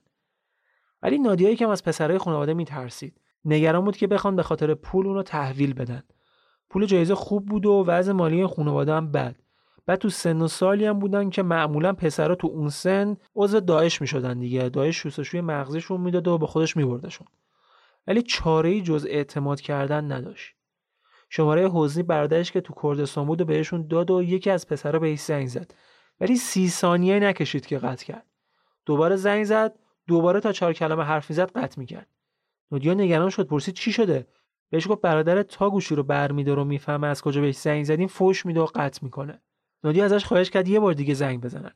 ولی نادیا یکم از پسرای خانواده میترسید. نگران بود که بخوان به خاطر پول اونو تحویل بدن. پول جایزه خوب بود و وضع مالی خانواده هم بد. بعد تو سن و سالی هم بودن که معمولا پسرا تو اون سن عضو داعش می‌شدن دیگه. داعش شوستشوی مغزشون می‌داد و به خودش میبردشون. ولی چاره ای جز اعتماد کردن نداشت. شماره حزنی برادرش که تو کردستان بود و بهشون داد و یکی از پسرا بهش زنگ زد. ولی سی ثانیه نکشید که قطع کرد. دوباره زنگ زد دوباره تا چهار کلمه حرف می‌زد قطع می‌کرد. نودیا نگران شد پرسید چی شده؟ بهش گفت برادر تا گوشی رو برمیداره و می‌فهمه از کجا بهش زنگ زدیم فوش میده و قطع می‌کنه. نادیا ازش خواهش کرد یه بار دیگه زنگ بزنن.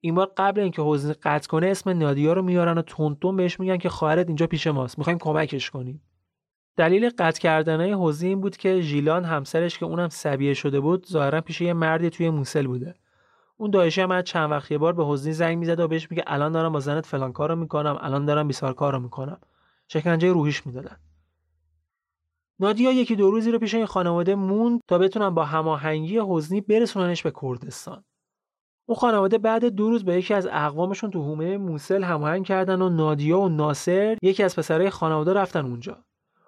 این بار قبل اینکه حزن قطع کنه اسم نادیا رو میارن و تونتون بهش میگن که خواهرت اینجا پیش ماست. می‌خوایم کمکش کنیم. دلیل قطع کردن حوزی این بود که ژیلان همسرش که اونم سبیه شده بود ظاهرا پیش یه مردی توی موسل بوده. اون دایشی هم چند وقت یه بار به حزنی زنگ می‌زد و بهش میگه الان دارم با زنت فلان کارو می‌کنم الان دارم بیسار کارو می‌کنم. شکنجه روحیش می‌دادن. نادیا یکی دو روزی رو پیش این خانواده موند تا بتونن با هماهنگی حزنی برسوننش به کردستان. اون خانواده بعد دو روز با یکی از اقوامشون تو حومه موسل هماهنگ کردن و نادیا و ناصر یکی از پسرای خانواده رفتن اونجا.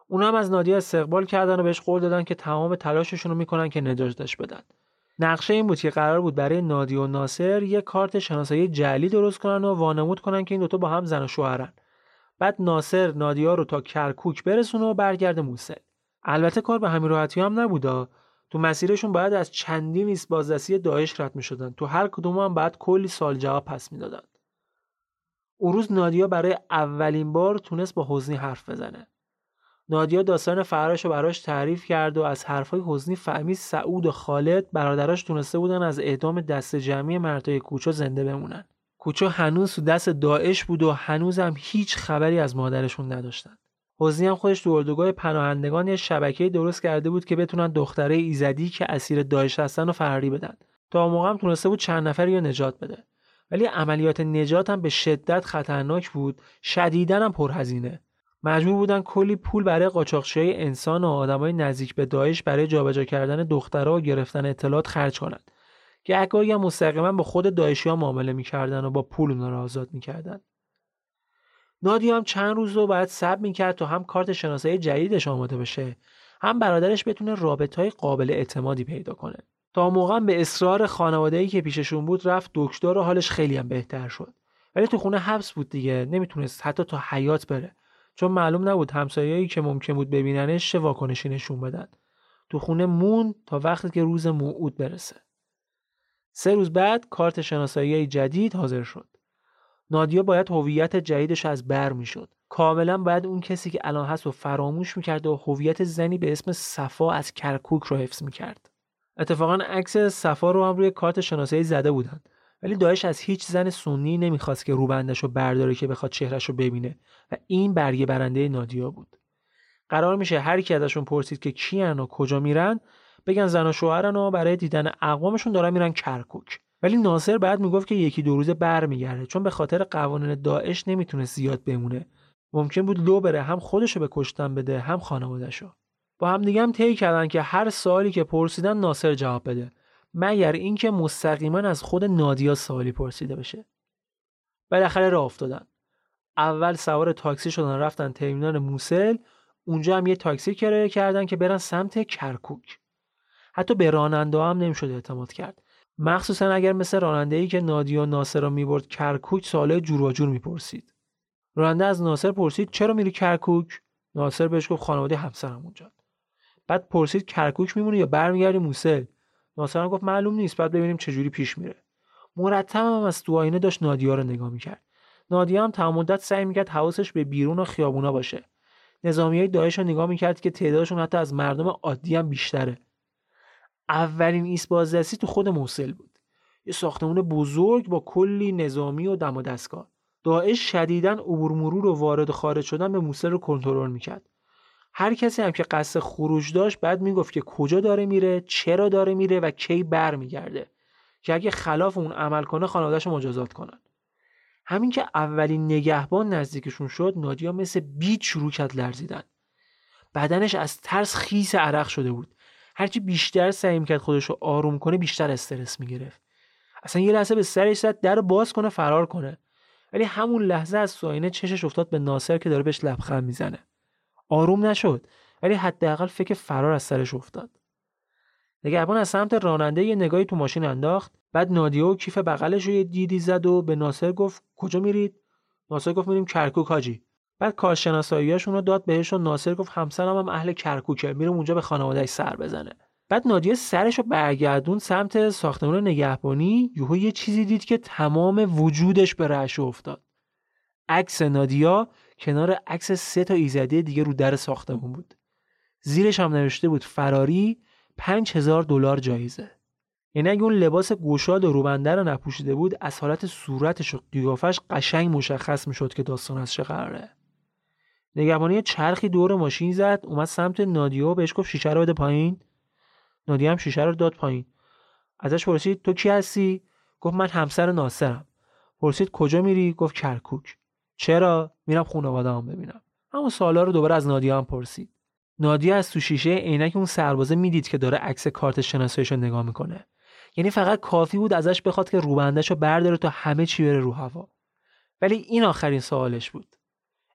اونا هم از نادیا استقبال کردن و بهش قول دادن که تمام تلاششون رو می‌کنن که نجاتش بدن. نقشه این بود که قرار بود برای نادیا و ناصر یه کارت شناسایی جعلی درست کنن و وانمود کنن که این دوتا با هم زن و شوهرن. بعد ناصر نادیا رو تا کرکوک برسونه و برگرده موسل. البته کار به همین راحتی هم نبودا تو مسیرشون باید از چندین ایست بازرسی داعش رد می‌شدن. تو هر کدوم هم بعد کلی سال جواب پس می‌دادن. اون روز نادیا برای اولین بار تونست با حزنی حرف بزنه. نادیا داستان فرارش رو براش تعریف کرد و از حرفای حزنی فهمید سعود و خالد برادراش تونسته بودن از اعدام دست جمعی مردای کوچو زنده بمونن. کوچو هنوز تو دست داعش بود و هنوز هم هیچ خبری از مادرشون نداشتن. حزنی هم خودش تو اردوگاه پناهندگان یه شبکه درست کرده بود که بتونن دختره ایزدی که اسیر داعش هستن و فراری بدن. تا موقع هم تونسته بود چند نفر رو نجات بده. ولی عملیات نجات هم به شدت خطرناک بود. شدیدن هم پرهزینه. مجبور بودن کلی پول برای قاچاقچی انسان و آدمای نزدیک به داعش برای جابجا کردن دخترها و گرفتن اطلاعات خرج کنند که اگاهی هم مستقیما با خود داعشی ها معامله می‌کردن و با پول اونا رو آزاد می‌کردن. نادی هم چند روز رو باید سب می‌کرد تا هم کارت شناسایی جدیدش آماده بشه هم برادرش بتونه رابط های قابل اعتمادی پیدا کنه. تا موقع به اصرار خانواده‌ای که پیششون بود رفت دکتر و حالش خیلی هم بهتر شد. ولی تو خونه حبس بود دیگه نمی‌تونست حتی تا حیات بره. چون معلوم نبود همسایه‌ای که ممکن بود ببیننش چه واکنشی نشون بدن. تو خونه مون تا وقتی که روز موعود برسه. سه روز بعد کارت شناسایی جدید حاضر شد. نادیا باید هویت جدیدش از بر می‌شد. کاملا باید اون کسی که الان هست و فراموش می‌کرد و هویت زنی به اسم صفا از کرکوک رو حفظ می‌کرد. اتفاقا عکس صفا رو هم روی کارت شناسایی زده بودن. ولی داعش از هیچ زن سنی نمی‌خواست که روبندش رو برداره که بخواد چهرش رو ببینه و این برگه برنده نادیا بود. قرار میشه هر کی ازشون پرسید که کیان و کجا میرن بگن زن و شوهرن و برای دیدن اقوامشون دارن میرن کرکوک. ولی ناصر بعد می‌گفت که یکی دو روزه برمیگرده. چون به خاطر قوانین داعش نمی‌تونه زیاد بمونه. ممکن بود لو بره هم خودشو به کشتن بده هم خانوادهشو. با هم دیگه هم طی کردن که هر سوالی که پرسیدن ناصر جواب بده. مگر اینکه مستقیما از خود نادیا سوالی پرسیده بشه. بالاخره راه افتادن. اول سوار تاکسی شدن رفتن ترمینال موسل. اونجا هم یه تاکسی کرایه کردن که برن سمت کرکوک. حتی به راننده هم نمی‌شد اعتماد کرد. مخصوصا اگر مثل راننده ای که نادیا ناصر رو می‌برد کرکوک ساله جور و جور می‌پرسید. راننده از ناصر پرسید چرا میری کرکوک؟ ناصر بهش گفت خانواده همسرم اونجا بعد پرسید کرکوک میمونی یا برمیگردی موسل؟ ناصر گفت معلوم نیست بعد ببینیم چه جوری پیش میره. مرتب هم از تو آینه داشت نادیا رو نگاه می‌کرد. نادیا هم تمام مدت سعی می‌کرد حواسش به بیرون و خیابونا باشه. های داعش رو نگاه می‌کرد که تعدادشون حتی از مردم عادی هم بیشتره. اولین ایست بازرسی تو خود موسل بود. یه ساختمون بزرگ با کلی نظامی و دم و دستگاه. داعش شدیدا عبور مرور و وارد خارج شدن به موسل رو کنترل می‌کرد. هر کسی هم که قصد خروج داشت بعد می‌گفت که کجا داره میره چرا داره میره و کی برمیگرده که اگه خلاف اون عمل کنه خانوادهش مجازات کنن. همین که اولین نگهبان نزدیکشون شد نادیا مثل بیت شروع کرد لرزیدن. بدنش از ترس خیس عرق شده بود. هرچی بیشتر سعی می‌کرد خودش رو آروم کنه بیشتر استرس می‌گرفت. اصلا یه لحظه به سرش زد در باز کنه فرار کنه. ولی همون لحظه از ساینه چشش افتاد به ناصر که داره بهش لبخند می‌زنه. آروم نشد ولی حداقل فکر فرار از سرش افتاد. نگهبان از سمت راننده یه نگاهی تو ماشین انداخت. بعد نادیو و کیف بغلش رو یه دیدی زد و به ناصر گفت کجا میرید؟ ناصر گفت میریم کرکوک حاجی. بعد کارشناساییاشون رو داد بهش و ناصر گفت همسرم هم اهل کرکوکه میره اونجا به خانوادهش سر بزنه. بعد نادیه سرش رو برگردون سمت ساختمان نگهبانی یهو یه چیزی دید که تمام وجودش به رعشه افتاد. عکس نادیا کنار عکس سه تا ایزدی دیگه رو در ساختمون بود. زیرش هم نوشته بود فراری پنج هزار دلار جایزه. یعنی اگه اون لباس گشاد و روبنده رو نپوشیده بود از حالت صورتش و قیافش قشنگ مشخص می‌شد که داستان از چه قراره. نگهبانی چرخی دور ماشین زد اومد سمت نادیا و بهش گفت شیشه رو بده پایین. نادیا هم شیشه رو داد پایین. ازش پرسید تو کی هستی؟ گفت من همسر ناصرم. پرسید کجا میری؟ گفت کرکوک. چرا؟ میرم خانواده هم ببینم. همون سوالا رو دوباره از نادیا هم پرسید. نادیا از تو شیشه عینک اون سربازه می‌دید که داره عکس کارت شناساییش رو نگاه می‌کنه. یعنی فقط کافی بود ازش بخواد که روبندش رو برداره تا همه چی بره رو هوا. ولی این آخرین سوالش بود.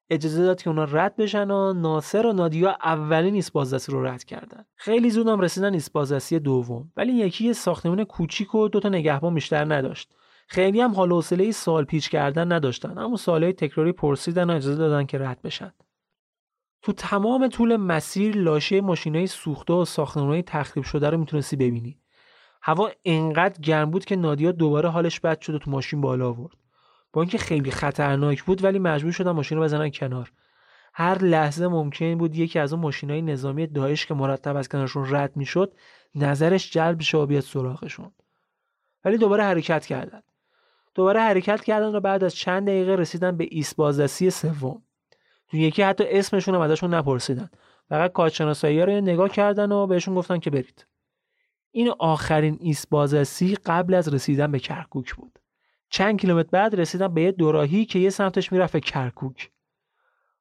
اجازه داد که اونا رد بشن و ناصر و نادیا اولین نیست بازرسی رو رد کردن. خیلی زود هم رسیدن نیست بازرسی دوم. ولی یکی یه ساختمون کوچیک و دوتا نگهبان بیشتر نداشت. خیلی هم حال حوصله سال پیچ کردن نداشتن. اما سالهای تکراری پرسیدن و اجازه دادن که رد بشن. تو تمام طول مسیر لاشه ماشینای سوخته و ساختمانهای تخریب شده رو می‌تونستی ببینی. هوا انقدر گرم بود که نادیا دوباره حالش بد شد و تو ماشین بالا آورد. با اینکه خیلی خطرناک بود ولی مجبور شدن ماشین رو بزنن کنار. هر لحظه ممکن بود یکی از اون ماشینای نظامی داعش که مرتب از کنارشون رد می‌شد نظرش جلب شه و بیاد سراغشون. ولی دوباره حرکت کردن. دوباره حرکت کردن و بعد از چند دقیقه رسیدن به ایست بازرسی سوم. تو یکی حتی اسمشون هم ازشون نپرسیدن. فقط کارشناسایی رو نگاه کردن و بهشون گفتن که برید. این آخرین ایست قبل از رسیدن به کرکوک بود. چند کیلومتر بعد رسیدن به یه دوراهی که یه سمتش می‌رفت به کرکوک.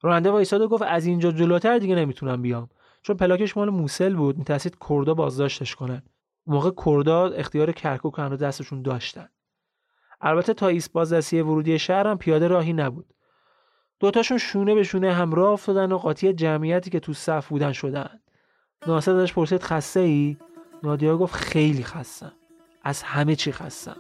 راننده وایساد و گفت از اینجا جلوتر دیگه نمی‌تونم بیام. چون پلاکش مال موصل بود میترسید کردا بازداشتش کنن. موقع کردا اختیار کرکوک رو دستشون داشتن. البته تا ایست بازرسی ورودی شهر هم پیاده راهی نبود. دوتاشون شونه به شونه هم راه افتادن و قاطی جمعیتی که تو صف بودن شدن. ناصر ازش پرسید خسته ای نادیا گفت خیلی خستم. از همه چی خستم.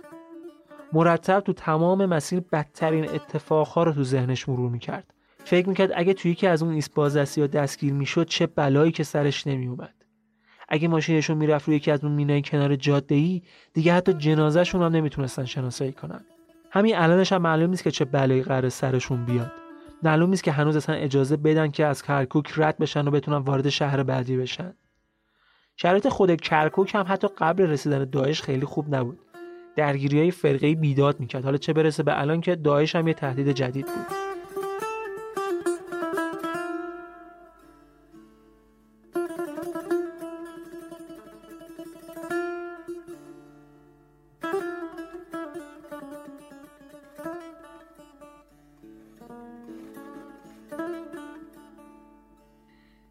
مرتب تو تمام مسیر بدترین اتفاقها رو تو ذهنش مرور می‌کرد. فکر می‌کرد اگه توی یکی از اون ایست بازرسی ها دستگیر می‌شد چه بلایی که سرش نمیومد اگه ماشینشون می‌رفت روی یکی از اون مینای کنار جاده ای دیگه حتی جنازهشون هم نمی‌تونستن شناسایی کنن. همین الانش هم معلوم نیست که چه بلایی قرار سرشون بیاد. معلوم نیست که هنوز اصلا اجازه بدن که از کرکوک رد بشن و بتونن وارد شهر بعدی بشن. شرایط خود کرکوک هم حتی قبل رسیدن داعش خیلی خوب نبود. درگیری های فرقه بیداد می‌کرد. حالا چه برسه به الان که داعش هم یه تهدید جدید بود.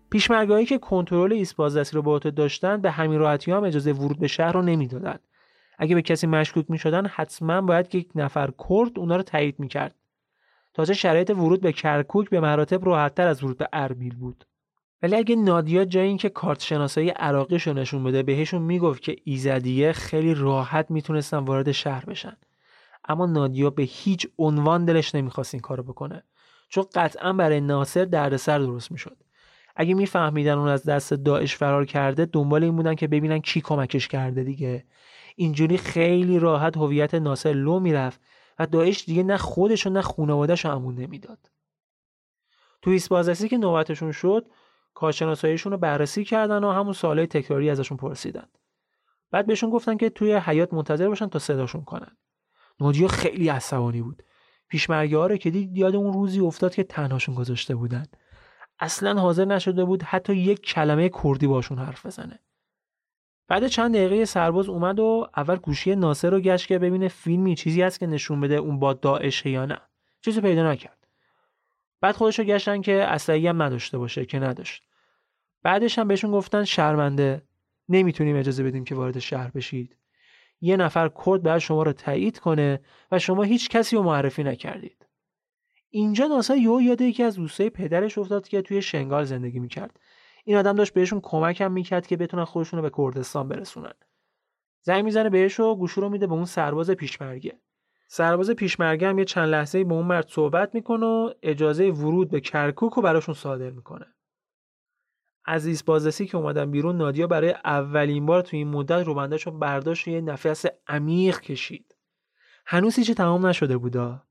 پیشمرگاهی که کنترل ایست بازرسی رو به عهده داشتن به همین راحتی هم اجازه ورود به شهر رو نمی‌دادند اگه به کسی مشکوک می‌شدن حتما باید یک نفر کرد اونا رو تایید می‌کرد. تازه شرایط ورود به کرکوک به مراتب راحتتر از ورود به اربیل بود. ولی اگه نادیا جای اینکه کارت شناسایی عراقیش رو نشون بده بهشون می‌گفت که ایزدیه خیلی راحت می‌تونستن وارد شهر بشن. اما نادیا به هیچ عنوان دلش نمی‌خواست این کارو بکنه. چون قطعا برای ناصر دردسر درست می‌شد. اگه میفهمیدن اون از دست داعش فرار کرده دنبال این بودن که ببینن کی کمکش کرده دیگه. اینجوری خیلی راحت هویت ناصر لو می‌رفت و داعش دیگه نه خودش و نه خانوادهش امون نمی‌داد. تو ایست که نوبتشون شد کارشناساییشون رو بررسی کردن و همون سوالای تکراری ازشون پرسیدن. بعد بهشون گفتن که توی حیات منتظر باشن تا صداشون کنن. نادیا خیلی عصبانی بود. پیشمرگه ها رو که دید یاد اون روزی افتاد که تنهاشون گذاشته بودن. اصلا حاضر نشده بود حتی یک کلمه کردی باشون حرف بزنه. بعد چند دقیقه سرباز اومد و اول گوشی ناصر رو گشت که ببینه فیلمی چیزی هست که نشون بده اون با داعشه یا نه. چیزی پیدا نکرد. بعد خودش رو گشتن که اصلی هم نداشته باشه که نداشت. بعدش هم بهشون گفتن شرمنده. نمی‌تونیم اجازه بدیم که وارد شهر بشید. یه نفر کرد بعد شما رو تایید کنه و شما هیچ کسی رو معرفی نکردید. اینجا ناصر یو یاد یکی از دوستای پدرش افتاد که توی شنگال زندگی می‌کرد. این آدم داشت بهشون کمک هم می‌کرد که بتونن خودشون رو به کردستان برسونن زنگ می‌زنه بهش و گوشو رو میده به اون سرباز پیشمرگه سرباز پیشمرگه هم یه چند لحظه با اون مرد صحبت می‌کنه و اجازه ورود به کرکوک رو براشون صادر می‌کنه. از ایست که اومدن بیرون نادیا برای اولین بار تو این مدت رو برداشت و یه نفس عمیق کشید. هنوز هیچی تمام نشده بودا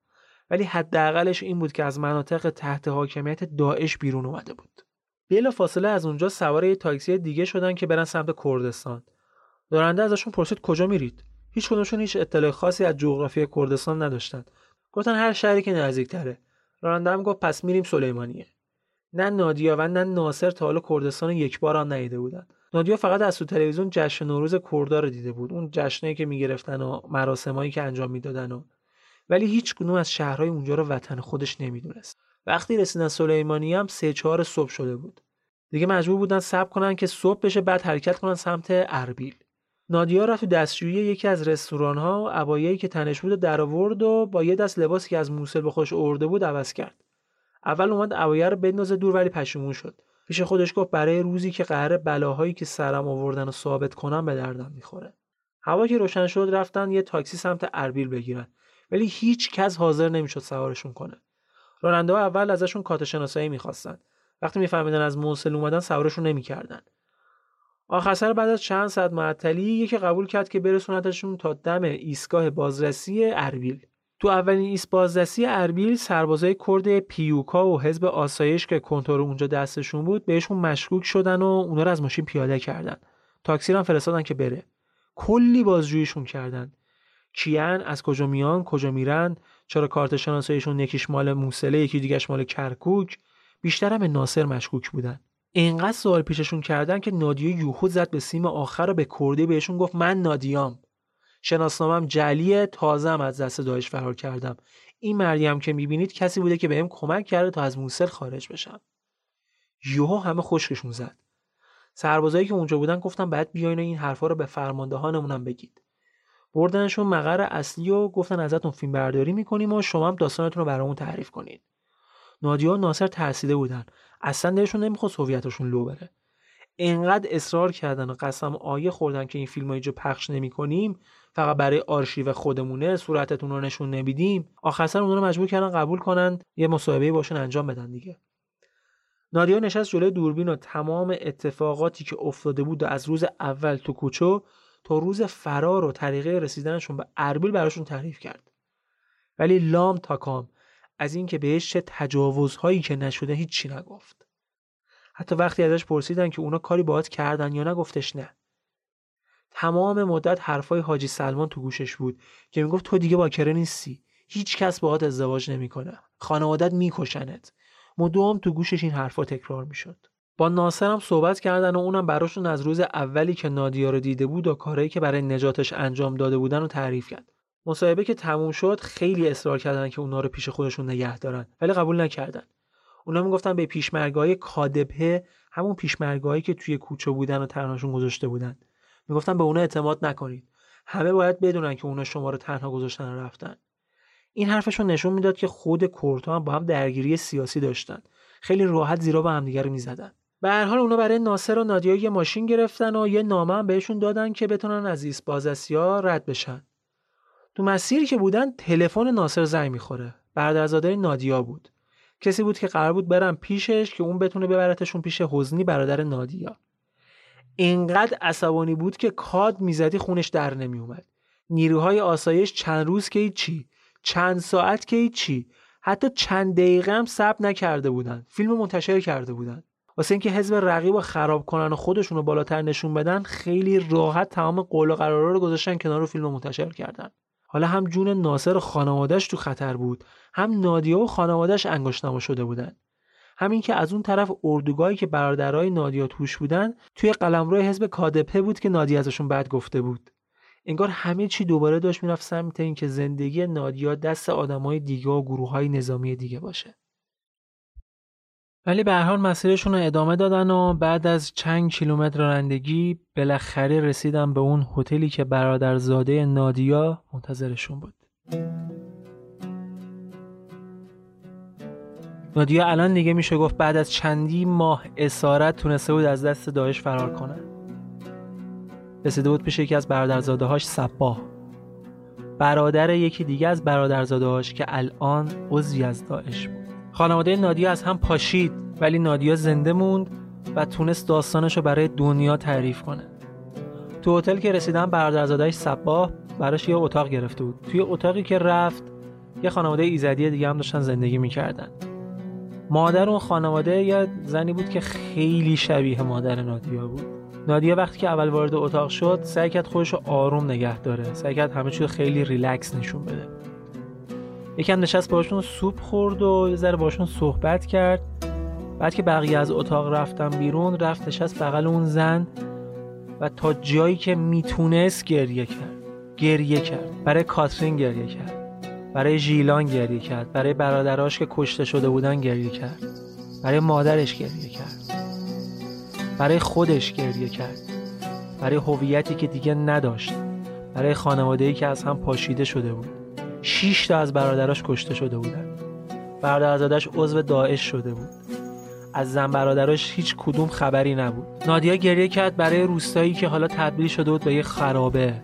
ولی حداقلش این بود که از مناطق تحت حاکمیت داعش بیرون اومده بود. بلا فاصله از اونجا سوار یه تاکسی دیگه شدن که برن سمت کردستان. دارنده ازشون پرسید کجا میرید؟ هیچ کدومشون هیچ اطلاع خاصی از جغرافی کردستان نداشتن. گفتن هر شهری که نزدیکتره. راننده هم گفت پس میریم سلیمانیه. نه نادیا و نه ناصر تا حالا کردستان یک بار هم ندیده بودن. نادیا فقط از تو تلویزیون جشن نوروز کردا رو دیده بود. اون جشنایی که می‌گرفتن و مراسمایی که انجام می‌دادن و ولی هیچ کدوم از شهرهای اونجا رو وطن خودش نمی‌دونست. وقتی رسیدن سلیمانی هم سه چهار صبح شده بود. دیگه مجبور بودن صبر کنن که صبح بشه بعد حرکت کنن سمت اربیل. نادیا رفت تو دستشویی یکی از رستوران ها و عبایه‌ای که تنش بود در آورد و با یه دست لباسی که از موسل به خودش ارده بود عوض کرد. اول اومد عبایه رو بندازه دور ولی پشیمون شد. پیش خودش گفت برای روزی که قهر بلاهایی که سرم آوردن و ثابت کنم به دردم می‌خوره. هوا که روشن شد رفتن یه تاکسی سمت اربیل بگیرن ولی هیچ کس حاضر نمی‌شد سوارشون کنه. راننده ها اول ازشون کات شناسایی می‌خواستن. وقتی میفهمیدن از موصل اومدن سوارشون نمی‌کردن. آخر سر بعد از چند ساعت معطلی یکی قبول کرد که برسونتشون تا دم ایستگاه بازرسی اربیل. تو اولین ایست بازرسی اربیل سربازای کرد پیوکا و حزب آسایش که کنترل اونجا دستشون بود بهشون مشکوک شدن و اونا رو از ماشین پیاده کردن. تاکسی هم فرستادن که بره. کلی بازجوییشون کردن. کیان از کجا میان کجا میرن چرا کارت شناساییشون یکیش مال موسله یکی دیگهش مال کرکوک؟ بیشتر هم به ناصر مشکوک بودن. اینقدر سوال پیششون کردن که نادیه یوهو زد به سیم آخر و به کردی بهشون گفت من نادیام. شناسنامم جلیه تازه هم از دست داعش فرار کردم. این مردی که می‌بینید کسی بوده که بهم کمک کرده تا از موسل خارج بشم. یوهو همه خشکشون زد. سربازایی که اونجا بودن گفتن بعد بیاین این حرفا رو به فرماندهانمونم بگید. بردنشون مقر اصلی و گفتن ازتون فیلم برداری می‌کنیم و شما هم داستانتون رو برامون تعریف کنید. نادیا و ناصر ترسیده بودن. اصلا دلشون نمی‌خواست هویتشون لو بره. انقدر اصرار کردن و قسم آیه خوردن که این فیلم اینجا پخش نمی‌کنیم فقط برای آرشیو خودمونه صورتتون رو نشون نمیدیم. آخر سر رو مجبور کردن قبول کنن یه مصاحبه باشون انجام بدن دیگه. نادیا نشست جلوی دوربین و تمام اتفاقاتی که افتاده بود و از روز اول تو کوچو تا روز فرار و طریقه رسیدنشون به اربیل براشون تعریف کرد. ولی لام تا کام از اینکه بهش چه تجاوزهایی که نشده هیچی نگفت. حتی وقتی ازش پرسیدن که اونا کاری باهات کردن یا نگفتش نه. تمام مدت حرفای حاجی سلمان تو گوشش بود که می‌گفت تو دیگه باکره نیستی. هیچ کس باهات ازدواج نمی‌کنه. خانوادت میکشنت. مدام تو گوشش این حرفا تکرار می‌شد. با ناصر هم صحبت کردن و اونم براشون از روز اولی که نادیا رو دیده بود و کارهایی که برای نجاتش انجام داده بودن رو تعریف کرد. مصاحبه که تموم شد خیلی اصرار کردن که اونا رو پیش خودشون نگه دارن ولی قبول نکردن. اونا می‌گفتن به پیشمرگای کادبه همون پیشمرگایی که توی کوچه بودن و تنهاشون گذاشته بودن. می‌گفتن به اونا اعتماد نکنید. همه باید بدونن که اونا شما رو تنها گذاشتن و رفتن. این حرفشون نشون می‌داد که خود کورتا هم با هم درگیری سیاسی داشتن. خیلی راحت زیرا به همدیگه رو می‌زدن. به هر حال اونا برای ناصر و نادیا یه ماشین گرفتن و یه نامه هم بهشون دادن که بتونن از ایست بازرسیا رد بشن. تو مسیری که بودن تلفن ناصر زنگ می‌خوره. برادرزاده نادیا بود. کسی بود که قرار بود برن پیشش که اون بتونه ببرتشون پیش حزنی برادر نادیا. اینقدر عصبانی بود که کاد می‌زدی خونش در نمیومد نیروهای آسایش چند روز که چی چند ساعت که چی حتی چند دقیقه هم صبر نکرده بودن. فیلم منتشر کرده بودن. واسه اینکه حزب رقیب رو خراب کنن و خودشون رو بالاتر نشون بدن خیلی راحت تمام قول و قرارا رو گذاشتن کنار و فیلم منتشر کردن. حالا هم جون ناصر و خانوادهش تو خطر بود هم نادیا و خانوادهش انگشتنما شده بودن. همین که از اون طرف اردوگاهی که برادرای نادیا توش بودن توی قلمرو حزب کادپه بود که نادیا ازشون بعد گفته بود. انگار همه چی دوباره داشت می‌رفت سمت اینکه زندگی نادیا دست آدمای دیگه و گروه های نظامی دیگه باشه. ولی به حال مسیرشون رو ادامه دادن و بعد از چند کیلومتر رانندگی بالاخره رسیدن به اون هتلی که برادرزاده نادیا منتظرشون بود. نادیا الان دیگه میشه گفت بعد از چندی ماه اسارت تونسته بود از دست داعش فرار کنه. رسیده بود پیش یکی از برادرزاده هاش سباه. برادر یکی دیگه از برادرزادهاش که الان عضوی از داعش بود خانواده نادیا از هم پاشید ولی نادیا زنده موند و تونست داستانش رو برای دنیا تعریف کنه. تو هتل که رسیدن برادرزادهش صباه براش یه اتاق گرفته بود. توی اتاقی که رفت یه خانواده ایزدی دیگه هم داشتن زندگی می‌کردن. مادر اون خانواده یه زنی بود که خیلی شبیه مادر نادیا بود. نادیا وقتی که اول وارد اتاق شد سعی کرد خودش رو آروم نگه داره. سعی کرد همه چیز خیلی ریلکس نشون بده. یکم نشست باشون سوپ خورد و یه ذره باشون صحبت کرد. بعد که بقیه از اتاق رفتن بیرون رفت نشست بغل اون زن و تا جایی که می‌تونست گریه کرد. گریه کرد. برای کاترین گریه کرد. برای ژیلان گریه کرد. برای برادراش که کشته شده بودن گریه کرد. برای مادرش گریه کرد. برای خودش گریه کرد. برای هویتی که دیگه نداشت. برای خانواده‌ای که از هم پاشیده شده بود. شش تا از برادراش کشته شده بودن. برادرزادش عضو داعش شده بود. از زن برادراش هیچ کدوم خبری نبود. نادیا گریه کرد برای روستایی که حالا تبدیل شده بود به یه خرابه.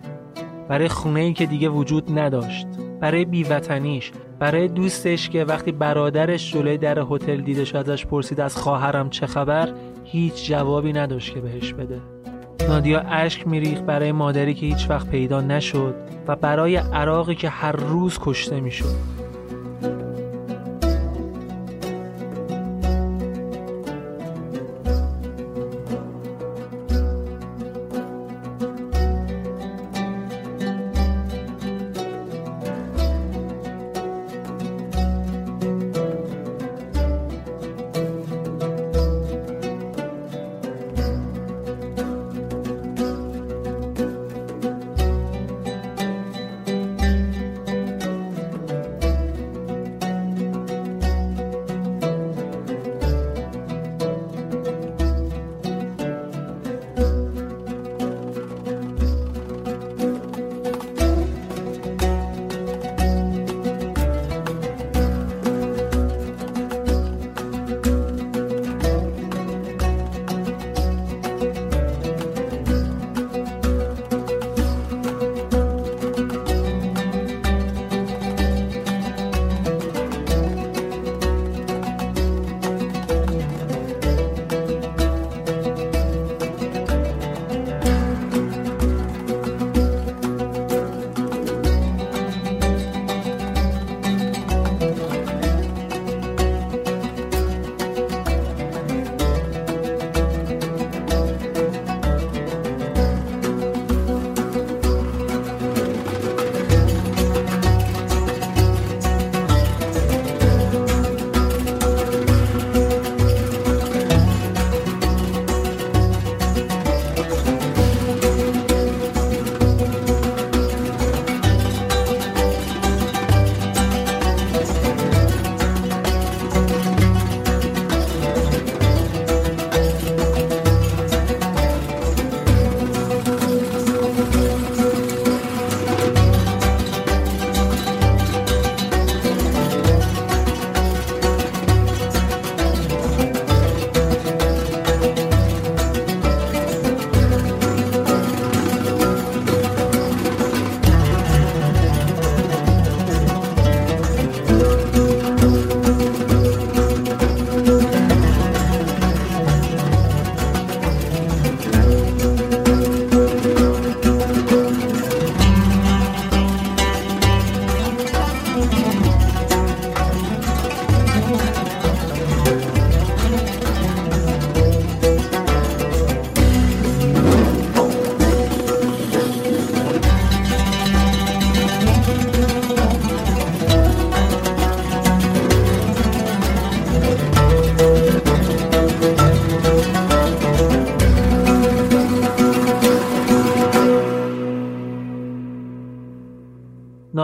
برای خونه ای که دیگه وجود نداشت. برای بیوطنیش. برای دوستش که وقتی برادرش جلوی در هتل دیدش ازش پرسید از خواهرم چه خبر هیچ جوابی نداشت که بهش بده. نادیا اشک میریخت برای مادری که هیچ وقت پیدا نشد و برای عراقی که هر روز کشته می‌شد.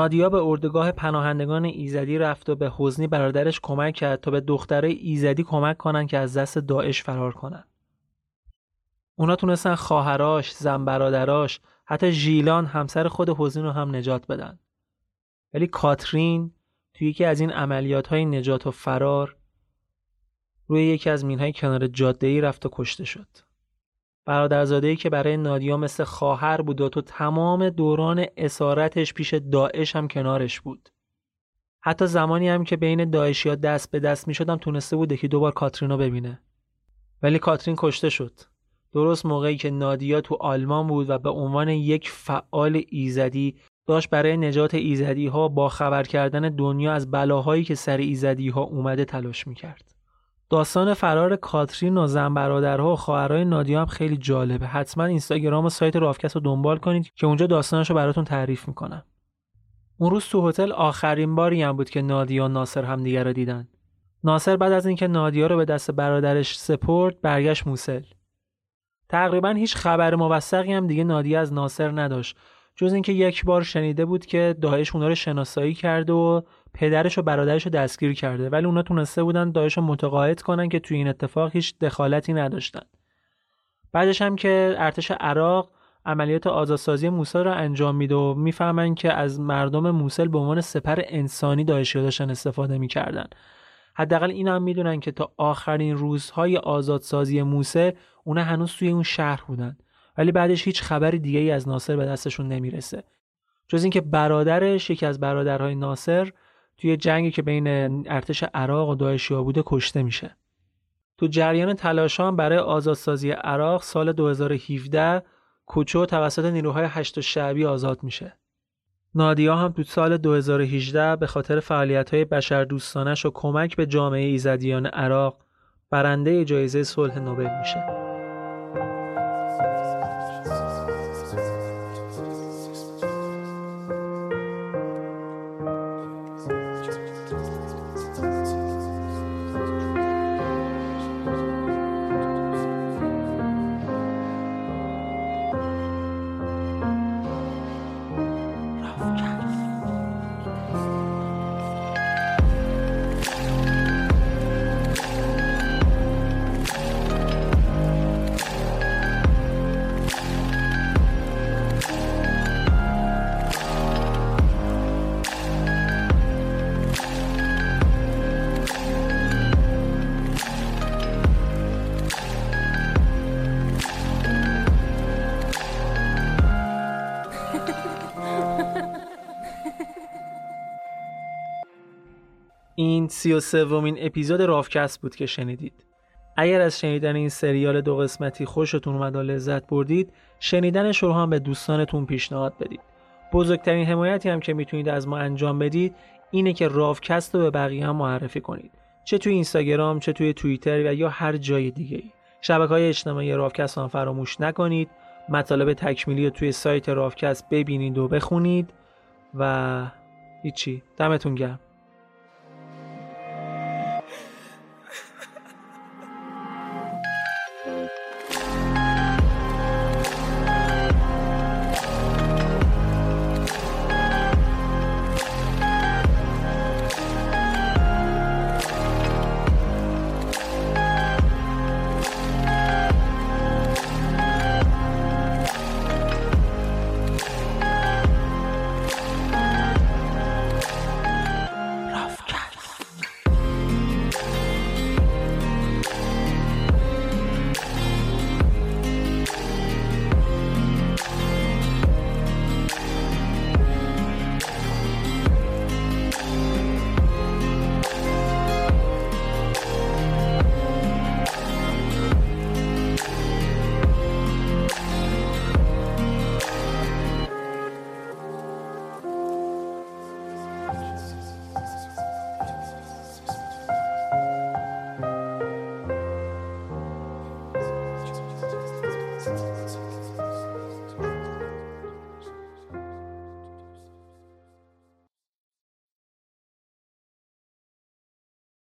نادیا به اردوگاه پناهندگان ایزدی رفت و به حزنی برادرش کمک کرد تا به دختره ایزدی کمک کنن که از دست داعش فرار کنن. اونا تونستن خواهراش، زن برادراش، حتی ژیلان همسر خود حزین رو هم نجات بدن. ولی کاترین توی یکی از این عملیات های نجات و فرار روی یکی از مینهای کنار جاده ای رفت و کشته شد. برادرزاده‌ای که برای نادیا مثل خواهر بود و تو تمام دوران اسارتش پیش داعش هم کنارش بود. حتی زمانی هم که بین داعشیا دست به دست می شدم تونسته بود که دوبار کاترین ببینه. ولی کاترین کشته شد. درست موقعی که نادیا تو آلمان بود و به عنوان یک فعال ایزدی داشت برای نجات ایزدی ها با خبر کردن دنیا از بلاهایی که سر ایزدی ها اومده تلاش می‌کرد. داستان فرار کاترین و زن برادرها و خواهرای نادیا هم خیلی جالبه. حتما اینستاگرام و سایت رافکس رو دنبال کنید که اونجا داستانش رو براتون تعریف می‌کنم. اون روز تو هتل آخرین باری هم بود که نادیا و ناصر همدیگه رو دیدن. ناصر بعد از اینکه نادیا رو به دست برادرش سپرد برگشت موسل. تقریبا هیچ خبر موثقی هم دیگه نادیا از ناصر نداشت جز اینکه یک بار شنیده بود که داعش اونا رو شناسایی کرده و پدرش و برادرش رو دستگیر کرده ولی اونا تونسته بودن داعش رو متقاعد کنن که توی این اتفاق هیچ دخالتی نداشتن. بعدش هم که ارتش عراق عملیات آزادسازی موسل رو انجام میده و می‌فهمن که از مردم موسل به عنوان سپر انسانی داعشی داشتن استفاده می‌کردن. حداقل این هم می‌دونن که تا آخرین روزهای آزادسازی موسل اونا هنوز توی اون شهر بودن. ولی بعدش هیچ خبر دیگه ای از ناصر به دستشون نمی‌رسه. جز اینکه برادرش یکی از برادرهای ناصر توی جنگی که بین ارتش عراق و داعشیا بوده کشته میشه تو جریان تلاشان برای آزادسازی عراق سال 2017 کوچو توسط نیروهای هشت شعبی آزاد میشه نادیا هم تو سال 2018 به خاطر فعالیت‌های بشردوستانش و کمک به جامعه ایزدیان عراق برنده جایزه صلح نوبل میشه. سی و سومین اپیزود رافکست بود که شنیدید. اگر از شنیدن این سریال دو قسمتی خوشتون اومد و لذت بردید شنیدنش رو هم به دوستانتون پیشنهاد بدید. بزرگترین حمایتی هم که می‌تونید از ما انجام بدید اینه که رافکست رو به بقیه هم معرفی کنید. چه توی اینستاگرام چه توی توییتر و یا هر جای دیگه ای شبکه های اجتماعی رافکست هم فراموش نکنید. مطالب تکمیلی رو توی سایت رافکست ببینید و بخونید. و هیچی. دمتون گرم.